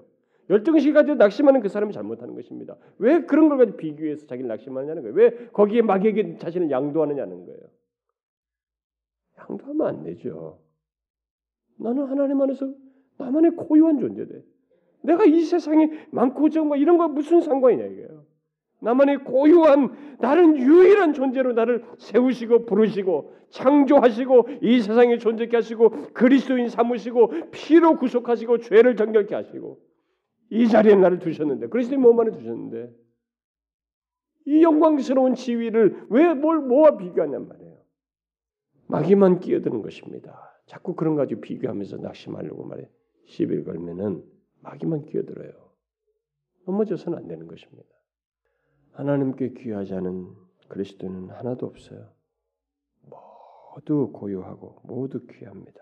S1: 열등시 가지고 낙심하는 그 사람이 잘못하는 것입니다. 왜 그런 걸 가지고 비교해서 자기를 낙심하느냐는 거예요. 왜 거기에 마귀에게 자신을 양도하느냐는 거예요. 양도하면 안 되죠. 나는 하나님 안에서 나만의 고유한 존재돼. 내가 이 세상에 많고 적고 이런 거 무슨 상관이냐 이거예요. 나만의 고유한 나는 유일한 존재로 나를 세우시고 부르시고 창조하시고 이 세상에 존재케 하시고 그리스도인 삼으시고 피로 구속하시고 죄를 정결케 하시고 이 자리에 나를 두셨는데 그리스도인 몸 안에 두셨는데 이 영광스러운 지위를 왜 뭘 뭐와 비교하냔 말이에요. 마귀만 끼어드는 것입니다. 자꾸 그런 가지고 비교하면서 낙심하려고 말해 시비를 걸면은 마귀만 끼어들어요. 넘어져서는 안 되는 것입니다. 하나님께 귀하지 않은 그리스도는 하나도 없어요. 모두 고요하고 모두 귀합니다.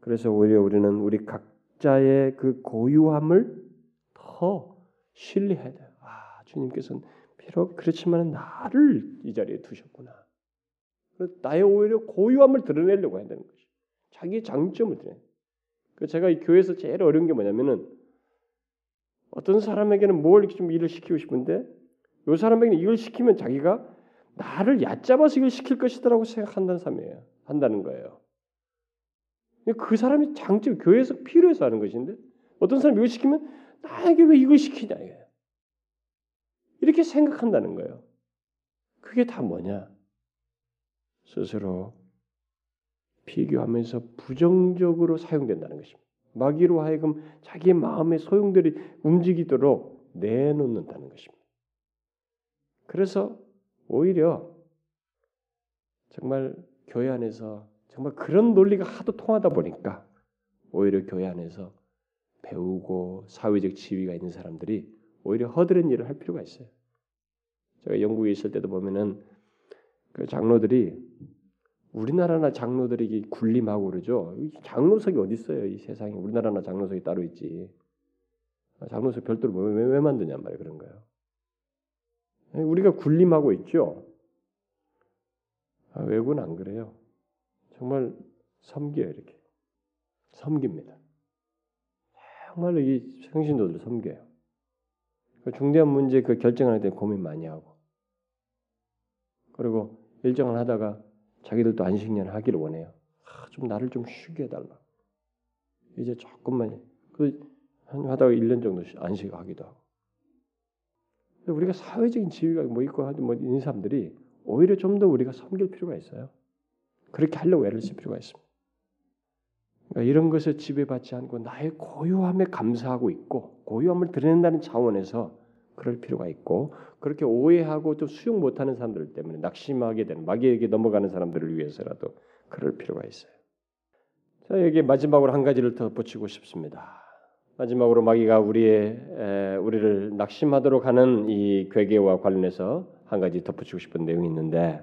S1: 그래서 오히려 우리는 우리 각자의 그 고유함을 더 신뢰해야 돼요. 아, 주님께서는 비록 그렇지만 나를 이 자리에 두셨구나. 나의 오히려 고유함을 드러내려고 해야 되는 것이. 자기 장점을 드러내. 그 제가 이 교회에서 제일 어려운 게 뭐냐면은 어떤 사람에게는 뭘 좀 일을 시키고 싶은데 이 사람에게는 이걸 시키면 자기가 나를 얕잡아서 이걸 시킬 것이다라고 생각한다는 삶이에요. 한다는 거예요. 그 사람이 장점 교회에서 필요해서 하는 것인데 어떤 사람이 이걸 시키면 나에게 왜 이걸 시키냐. 이렇게 생각한다는 거예요. 그게 다 뭐냐? 스스로 비교하면서 부정적으로 사용된다는 것입니다. 마귀로 하여금 자기의 마음의 소용들이 움직이도록 내놓는다는 것입니다. 그래서 오히려 정말 교회 안에서 정말 그런 논리가 하도 통하다 보니까 오히려 교회 안에서 배우고 사회적 지위가 있는 사람들이 오히려 허드렛 일을 할 필요가 있어요. 제가 영국에 있을 때도 보면은 그 장로들이 우리나라나 장로들이 군림하고 그러죠. 장로석이 어디 있어요? 이 세상에 우리나라나 장로석이 따로 있지. 장로석 별도로 왜, 왜 만드냔 말이에요. 그런 거예요. 우리가 군림하고 있죠. 아, 외국은 안 그래요. 정말 섬겨요 이렇게 섬깁니다. 정말로 이 성신도들 섬겨요. 그 중대한 문제 그 결정할 때 고민 많이 하고 그리고 일정을 하다가 자기들도 안식년 하기를 원해요. 아, 좀 나를 좀 쉬게 해달라. 이제 조금만 그 하다가 1년 정도 안식하기도 하고. 우리가 사회적인 지위가 뭐 있고 하든 뭐 있는 사람들이 오히려 좀 더 우리가 섬길 필요가 있어요. 그렇게 하려고 애를 쓸 필요가 있습니다. 그러니까 이런 것을 지배받지 않고 나의 고요함에 감사하고 있고 고요함을 드러낸다는 차원에서 그럴 필요가 있고 그렇게 오해하고 또 수용 못하는 사람들 때문에 낙심하게 되는 마귀에게 넘어가는 사람들을 위해서라도 그럴 필요가 있어요. 자 여기 마지막으로 한 가지를 더 붙이고 싶습니다. 마지막으로 마귀가 우리의 에, 우리를 낙심하도록 하는 이 괴계와 관련해서 한 가지 덧붙이고 싶은 내용이 있는데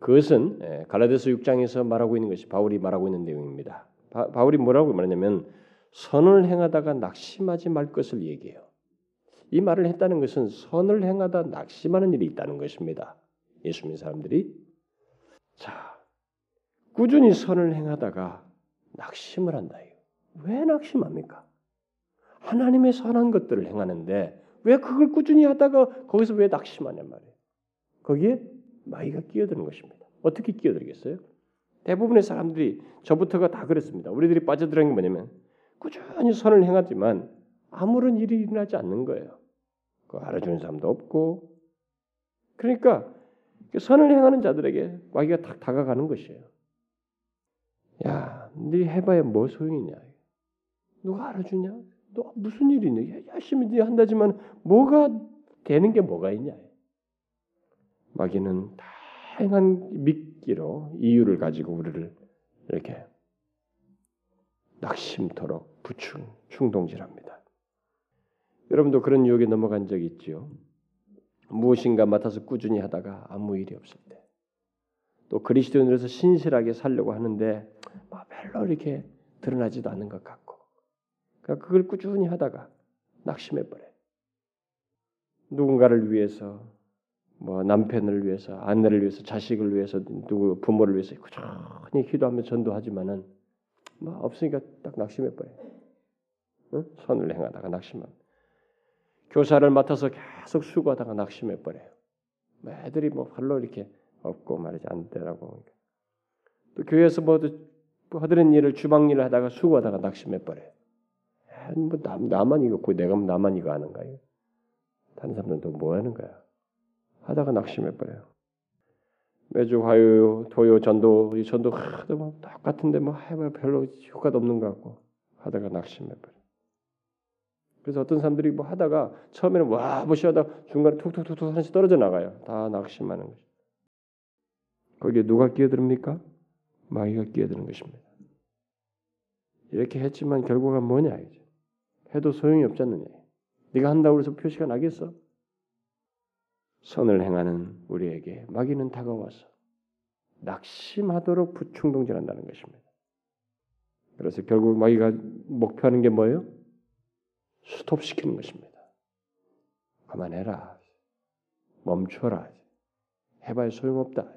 S1: 그것은 예, 갈라디아서 6장에서 말하고 있는 것이 바울이 말하고 있는 내용입니다. 바, 바울이 뭐라고 말하냐면 선을 행하다가 낙심하지 말 것을 얘기해요. 이 말을 했다는 것은 선을 행하다 낙심하는 일이 있다는 것입니다. 예수 믿는 사람들이 자 꾸준히 선을 행하다가 낙심을 한다. 왜 낙심합니까? 하나님의 선한 것들을 행하는데 왜 그걸 꾸준히 하다가 거기서 왜 낙심하냐 말이에요. 거기에 마귀가 끼어드는 것입니다. 어떻게 끼어들겠어요? 대부분의 사람들이 저부터가 다 그랬습니다. 우리들이 빠져들은 게 뭐냐면 꾸준히 선을 행하지만 아무런 일이 일어나지 않는 거예요. 그 알아주는 사람도 없고 그러니까 그 선을 행하는 자들에게 마귀가 딱 다가가는 것이에요. 야, 네 해봐야 뭐 소용이냐? 누가 알아주냐? 너 무슨 일이 있냐? 열심히 한다지만 뭐가 되는 게 뭐가 있냐? 마귀는 다양한 미끼로 이유를 가지고 우리를 이렇게 낙심토록 부충 충동질합니다. 여러분도 그런 유혹에 넘어간 적 있지요? 무엇인가 맡아서 꾸준히 하다가 아무 일이 없을 때, 또 그리스도인으로서 신실하게 살려고 하는데 뭐 별로 이렇게 드러나지도 않는 것 같고, 그러니까 그걸 꾸준히 하다가 낙심해 버려. 누군가를 위해서 뭐 남편을 위해서, 아내를 위해서, 자식을 위해서, 누구 부모를 위해서 꾸준히 기도하며 전도하지만은 뭐 없으니까 딱 낙심해 버려. 응? 선을 행하다가 낙심함. 교사를 맡아서 계속 수고하다가 낙심해 버려요. 뭐 애들이 뭐 별로 이렇게 없고 말이지 안 되라고. 또 교회에서 뭐 하드는 일을 주방 일을 하다가 수고하다가 낙심해 버려요. 뭐 남, 나만 이거 고 내가 나만 이거 하는가요? 다른 사람들도 뭐 하는 거야? 하다가 낙심해 버려요. 매주 화요, 토요, 전도, 이 전도 하도 뭐 똑같은데 뭐 해봐 별로 효과도 없는 것 같고 하다가 낙심해 버려. 그래서 어떤 사람들이 뭐 하다가 처음에는 와 무시하다 중간에 툭툭툭툭 하나씩 떨어져 나가요. 다 낙심하는 거죠. 거기에 누가 끼어듭니까? 마귀가 끼어드는 것입니다. 이렇게 했지만 결과가 뭐냐 이제 해도 소용이 없지 않느냐. 네가 한다고 해서 표시가 나겠어? 선을 행하는 우리에게 마귀는 다가와서 낙심하도록 부충동질한다는 것입니다. 그래서 결국 마귀가 목표하는 게 뭐예요? 스톱시키는 것입니다. 그만해라. 멈춰라. 해봐야 소용없다.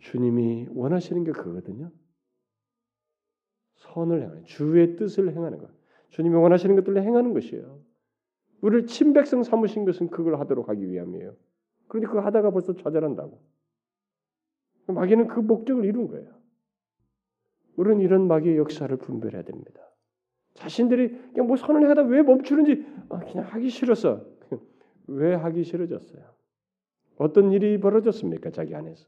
S1: 주님이 원하시는 게 그거거든요. 선을 행하는 주의 뜻을 행하는 것. 주님이 원하시는 것들을 행하는 것이에요. 우리를 친백성 삼으신 것은 그걸 하도록 하기 위함이에요. 그런데 그거 하다가 벌써 좌절한다고. 마귀는 그 목적을 이룬 거예요. 우리는 이런 마귀의 역사를 분별해야 됩니다. 자신들이 그냥 뭐 선을 하다 왜 멈추는지 아, 그냥 하기 싫어서 왜 하기 싫어졌어요? 어떤 일이 벌어졌습니까? 자기 안에서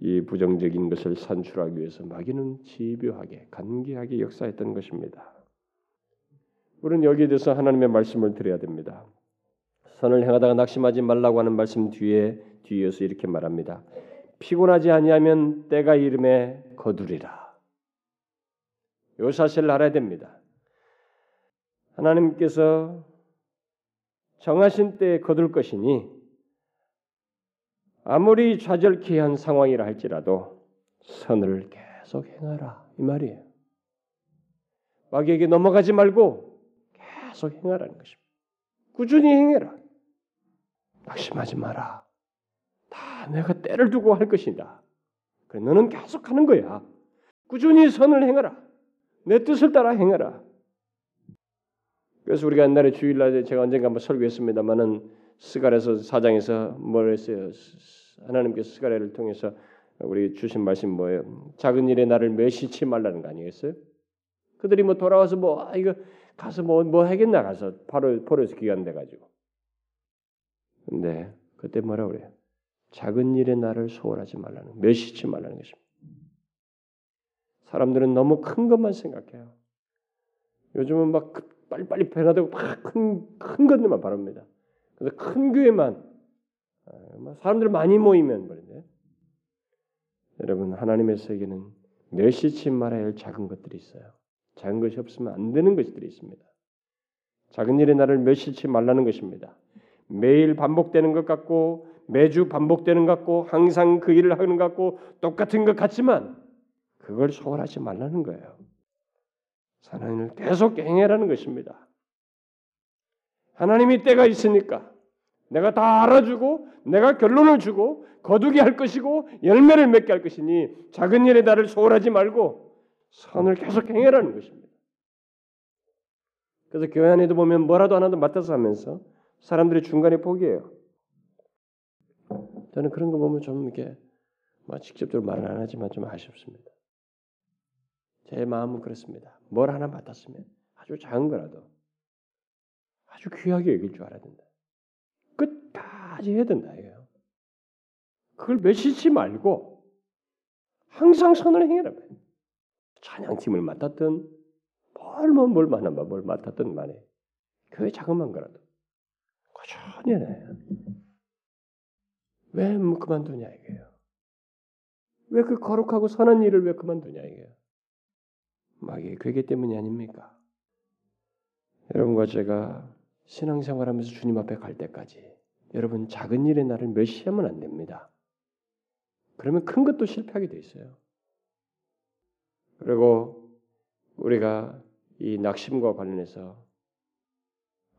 S1: 이 부정적인 것을 산출하기 위해서 마귀는 집요하게 간계하게 역사했던 것입니다. 우리는 여기에 대해서 하나님의 말씀을 드려야 됩니다. 선을 행하다가 낙심하지 말라고 하는 말씀 뒤에 뒤에서 이렇게 말합니다. 피곤하지 아니하면 때가 이름에 거두리라. 요 사실을 알아야 됩니다. 하나님께서 정하신 때에 거둘 것이니 아무리 좌절케 한 상황이라 할지라도 선을 계속 행하라 이 말이에요. 마귀에게 넘어가지 말고 계속 행하라는 것입니다. 꾸준히 행해라. 낙심하지 마라. 다 내가 때를 두고 할 것이다. 그래 너는 계속 하는 거야. 꾸준히 선을 행하라. 내 뜻을 따라 행하라. 그래서 우리가 옛날에 주일날 제가 언젠가 한번 설교했습니다만은 스가랴서 사장에서 뭘 했어요? 하나님께서 스가랴를 통해서 우리 주신 말씀 뭐예요? 작은 일에 나를 매시치 말라는 거 아니겠어요? 그들이 뭐 돌아와서 뭐 아, 이거 가서 뭐뭐 뭐 하겠나 가서 바로 포로에서 귀환돼 가지고. 근데 그때 뭐라 그래요? 작은 일에 나를 소홀하지 말라는 매시치 말라는 것입니다. 사람들은 너무 큰 것만 생각해요. 요즘은 막 빨리빨리 변화되고 막큰큰 큰 것들만 바랍니다. 그래서 큰 교회만 아, 사람들 많이 모이면 말인데 여러분 하나님의 세계는 멸시치 말아야 할 작은 것들이 있어요. 작은 것이 없으면 안 되는 것들이 있습니다. 작은 일에 나를 멸시치 말라는 것입니다. 매일 반복되는 것 같고 매주 반복되는 것 같고 항상 그 일을 하는 것 같고 똑같은 것 같지만 그걸 소홀하지 말라는 거예요. 하나님을 계속 행해라는 것입니다. 하나님이 때가 있으니까 내가 다 알아주고 내가 결론을 주고 거두게 할 것이고 열매를 맺게 할 것이니 작은 일에 나를 소홀하지 말고 선을 계속 행해라는 것입니다. 그래서 교회 안에도 보면 뭐라도 하나도 맡아서 하면서 사람들이 중간에 포기해요. 저는 그런 거 보면 좀 이렇게 뭐 직접적으로 말은 안 하지만 좀 아쉽습니다. 제 마음은 그렇습니다. 뭘 하나 맡았으면 아주 작은 거라도 아주 귀하게 여길 줄 알아야 된다. 끝까지 해야 된다 이거예요. 그걸 매시지 말고 항상 선을 행해라. 찬양팀을 맡았든 뭘뭘 뭘 만나 뭘 맡았든 말해. 교회 작은만 거라도 꾸준히 해. 왜 그만두냐 이게요. 왜 그 거룩하고 선한 일을 왜 그만두냐 이게요. 마귀의 괴계 때문이 아닙니까? 여러분과 제가 신앙생활하면서 주님 앞에 갈 때까지 여러분 작은 일에 나를 멸시하면 안 됩니다. 그러면 큰 것도 실패하게 돼 있어요. 그리고 우리가 이 낙심과 관련해서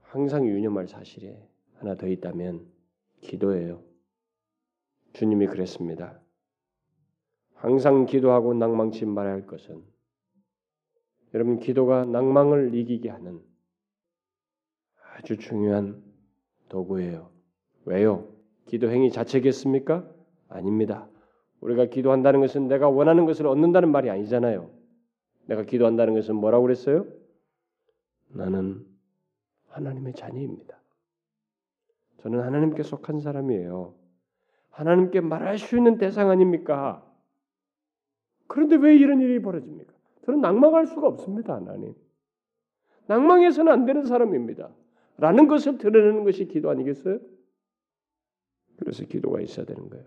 S1: 항상 유념할 사실이 하나 더 있다면 기도예요. 주님이 그랬습니다. 항상 기도하고 낭망치 말아야 할 것은 여러분 기도가 낭망을 이기게 하는 아주 중요한 도구예요. 왜요? 기도 행위 자체겠습니까? 아닙니다. 우리가 기도한다는 것은 내가 원하는 것을 얻는다는 말이 아니잖아요. 내가 기도한다는 것은 뭐라고 그랬어요? 나는 하나님의 자녀입니다. 저는 하나님께 속한 사람이에요. 하나님께 말할 수 있는 대상 아닙니까? 그런데 왜 이런 일이 벌어집니까? 저는 낭망할 수가 없습니다, 하나님. 낭망해서는 안 되는 사람입니다. 라는 것을 드러내는 것이 기도 아니겠어요? 그래서 기도가 있어야 되는 거예요.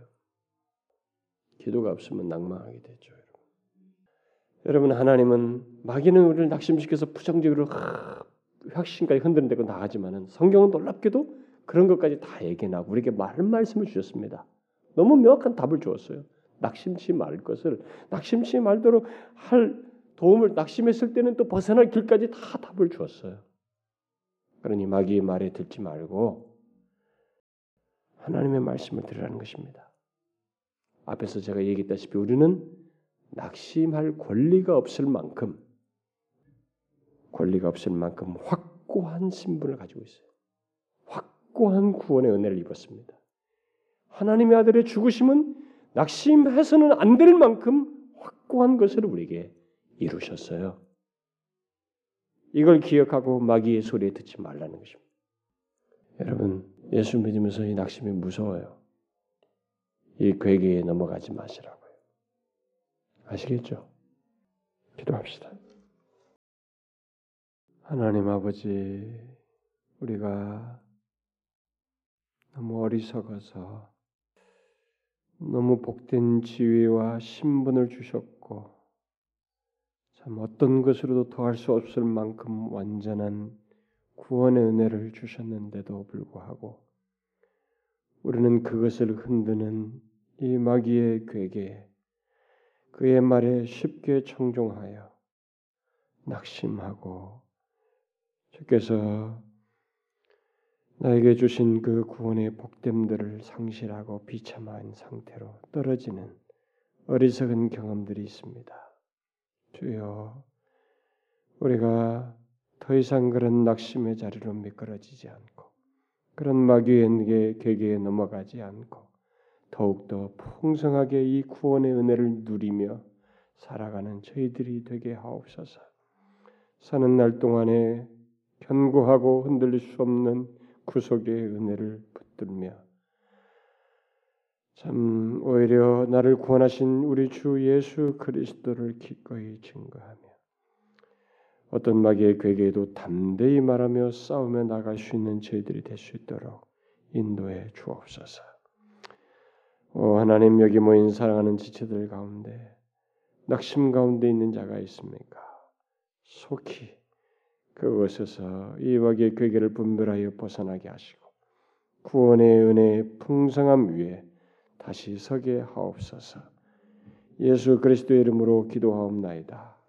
S1: 기도가 없으면 낭망하게 되죠. 여러분 하나님은 마귀는 우리를 낙심시켜서 부정적으로 확신까지 흔드는데고 나가지만은 성경은 놀랍게도 그런 것까지 다 얘기하고 우리에게 많은 말씀을 주셨습니다. 너무 명확한 답을 주었어요. 낙심치 말 것을 낙심치 말도록 할 도움을 낙심했을 때는 또 벗어날 길까지 다 답을 주었어요. 그러니 마귀의 말에 듣지 말고 하나님의 말씀을 들으라는 것입니다. 앞에서 제가 얘기했다시피 우리는 낙심할 권리가 없을 만큼 권리가 없을 만큼 확고한 신분을 가지고 있어요. 확고한 구원의 은혜를 입었습니다. 하나님의 아들의 죽으심은 낙심해서는 안 될 만큼 확고한 것을 우리에게 이루셨어요. 이걸 기억하고 마귀의 소리에 듣지 말라는 것입니다. 여러분, 예수 믿으면서 이 낙심이 무서워요. 이 괴계에 넘어가지 마시라고요. 아시겠죠? 기도합시다. 하나님 아버지, 우리가 너무 어리석어서 너무 복된 지위와 신분을 주셨고 참 어떤 것으로도 더할 수 없을 만큼 완전한 구원의 은혜를 주셨는데도 불구하고 우리는 그것을 흔드는 이 마귀의 괴계에 그의 말에 쉽게 청종하여 낙심하고 주께서 나에게 주신 그 구원의 복됨들을 상실하고 비참한 상태로 떨어지는 어리석은 경험들이 있습니다. 주여, 우리가 더 이상 그런 낙심의 자리로 미끄러지지 않고 그런 마귀의 계계에 넘어가지 않고 더욱더 풍성하게 이 구원의 은혜를 누리며 살아가는 저희들이 되게 하옵소서. 사는 날 동안에 견고하고 흔들릴 수 없는 구속의 은혜를 붙들며 참 오히려 나를 구원하신 우리 주 예수 그리스도를 기꺼이 증거하며 어떤 마귀의 괴계에도 담대히 말하며 싸우며 나갈 수 있는 저희들이 될 수 있도록 인도해 주옵소서. 오 하나님 여기 모인 사랑하는 지체들 가운데 낙심 가운데 있는 자가 있습니까? 속히 그곳에서 이 마귀의 괴계를 분별하여 벗어나게 하시고 구원의 은혜의 풍성함 위에 다시 서게 하옵소서. 예수 그리스도의 이름으로 기도하옵나이다.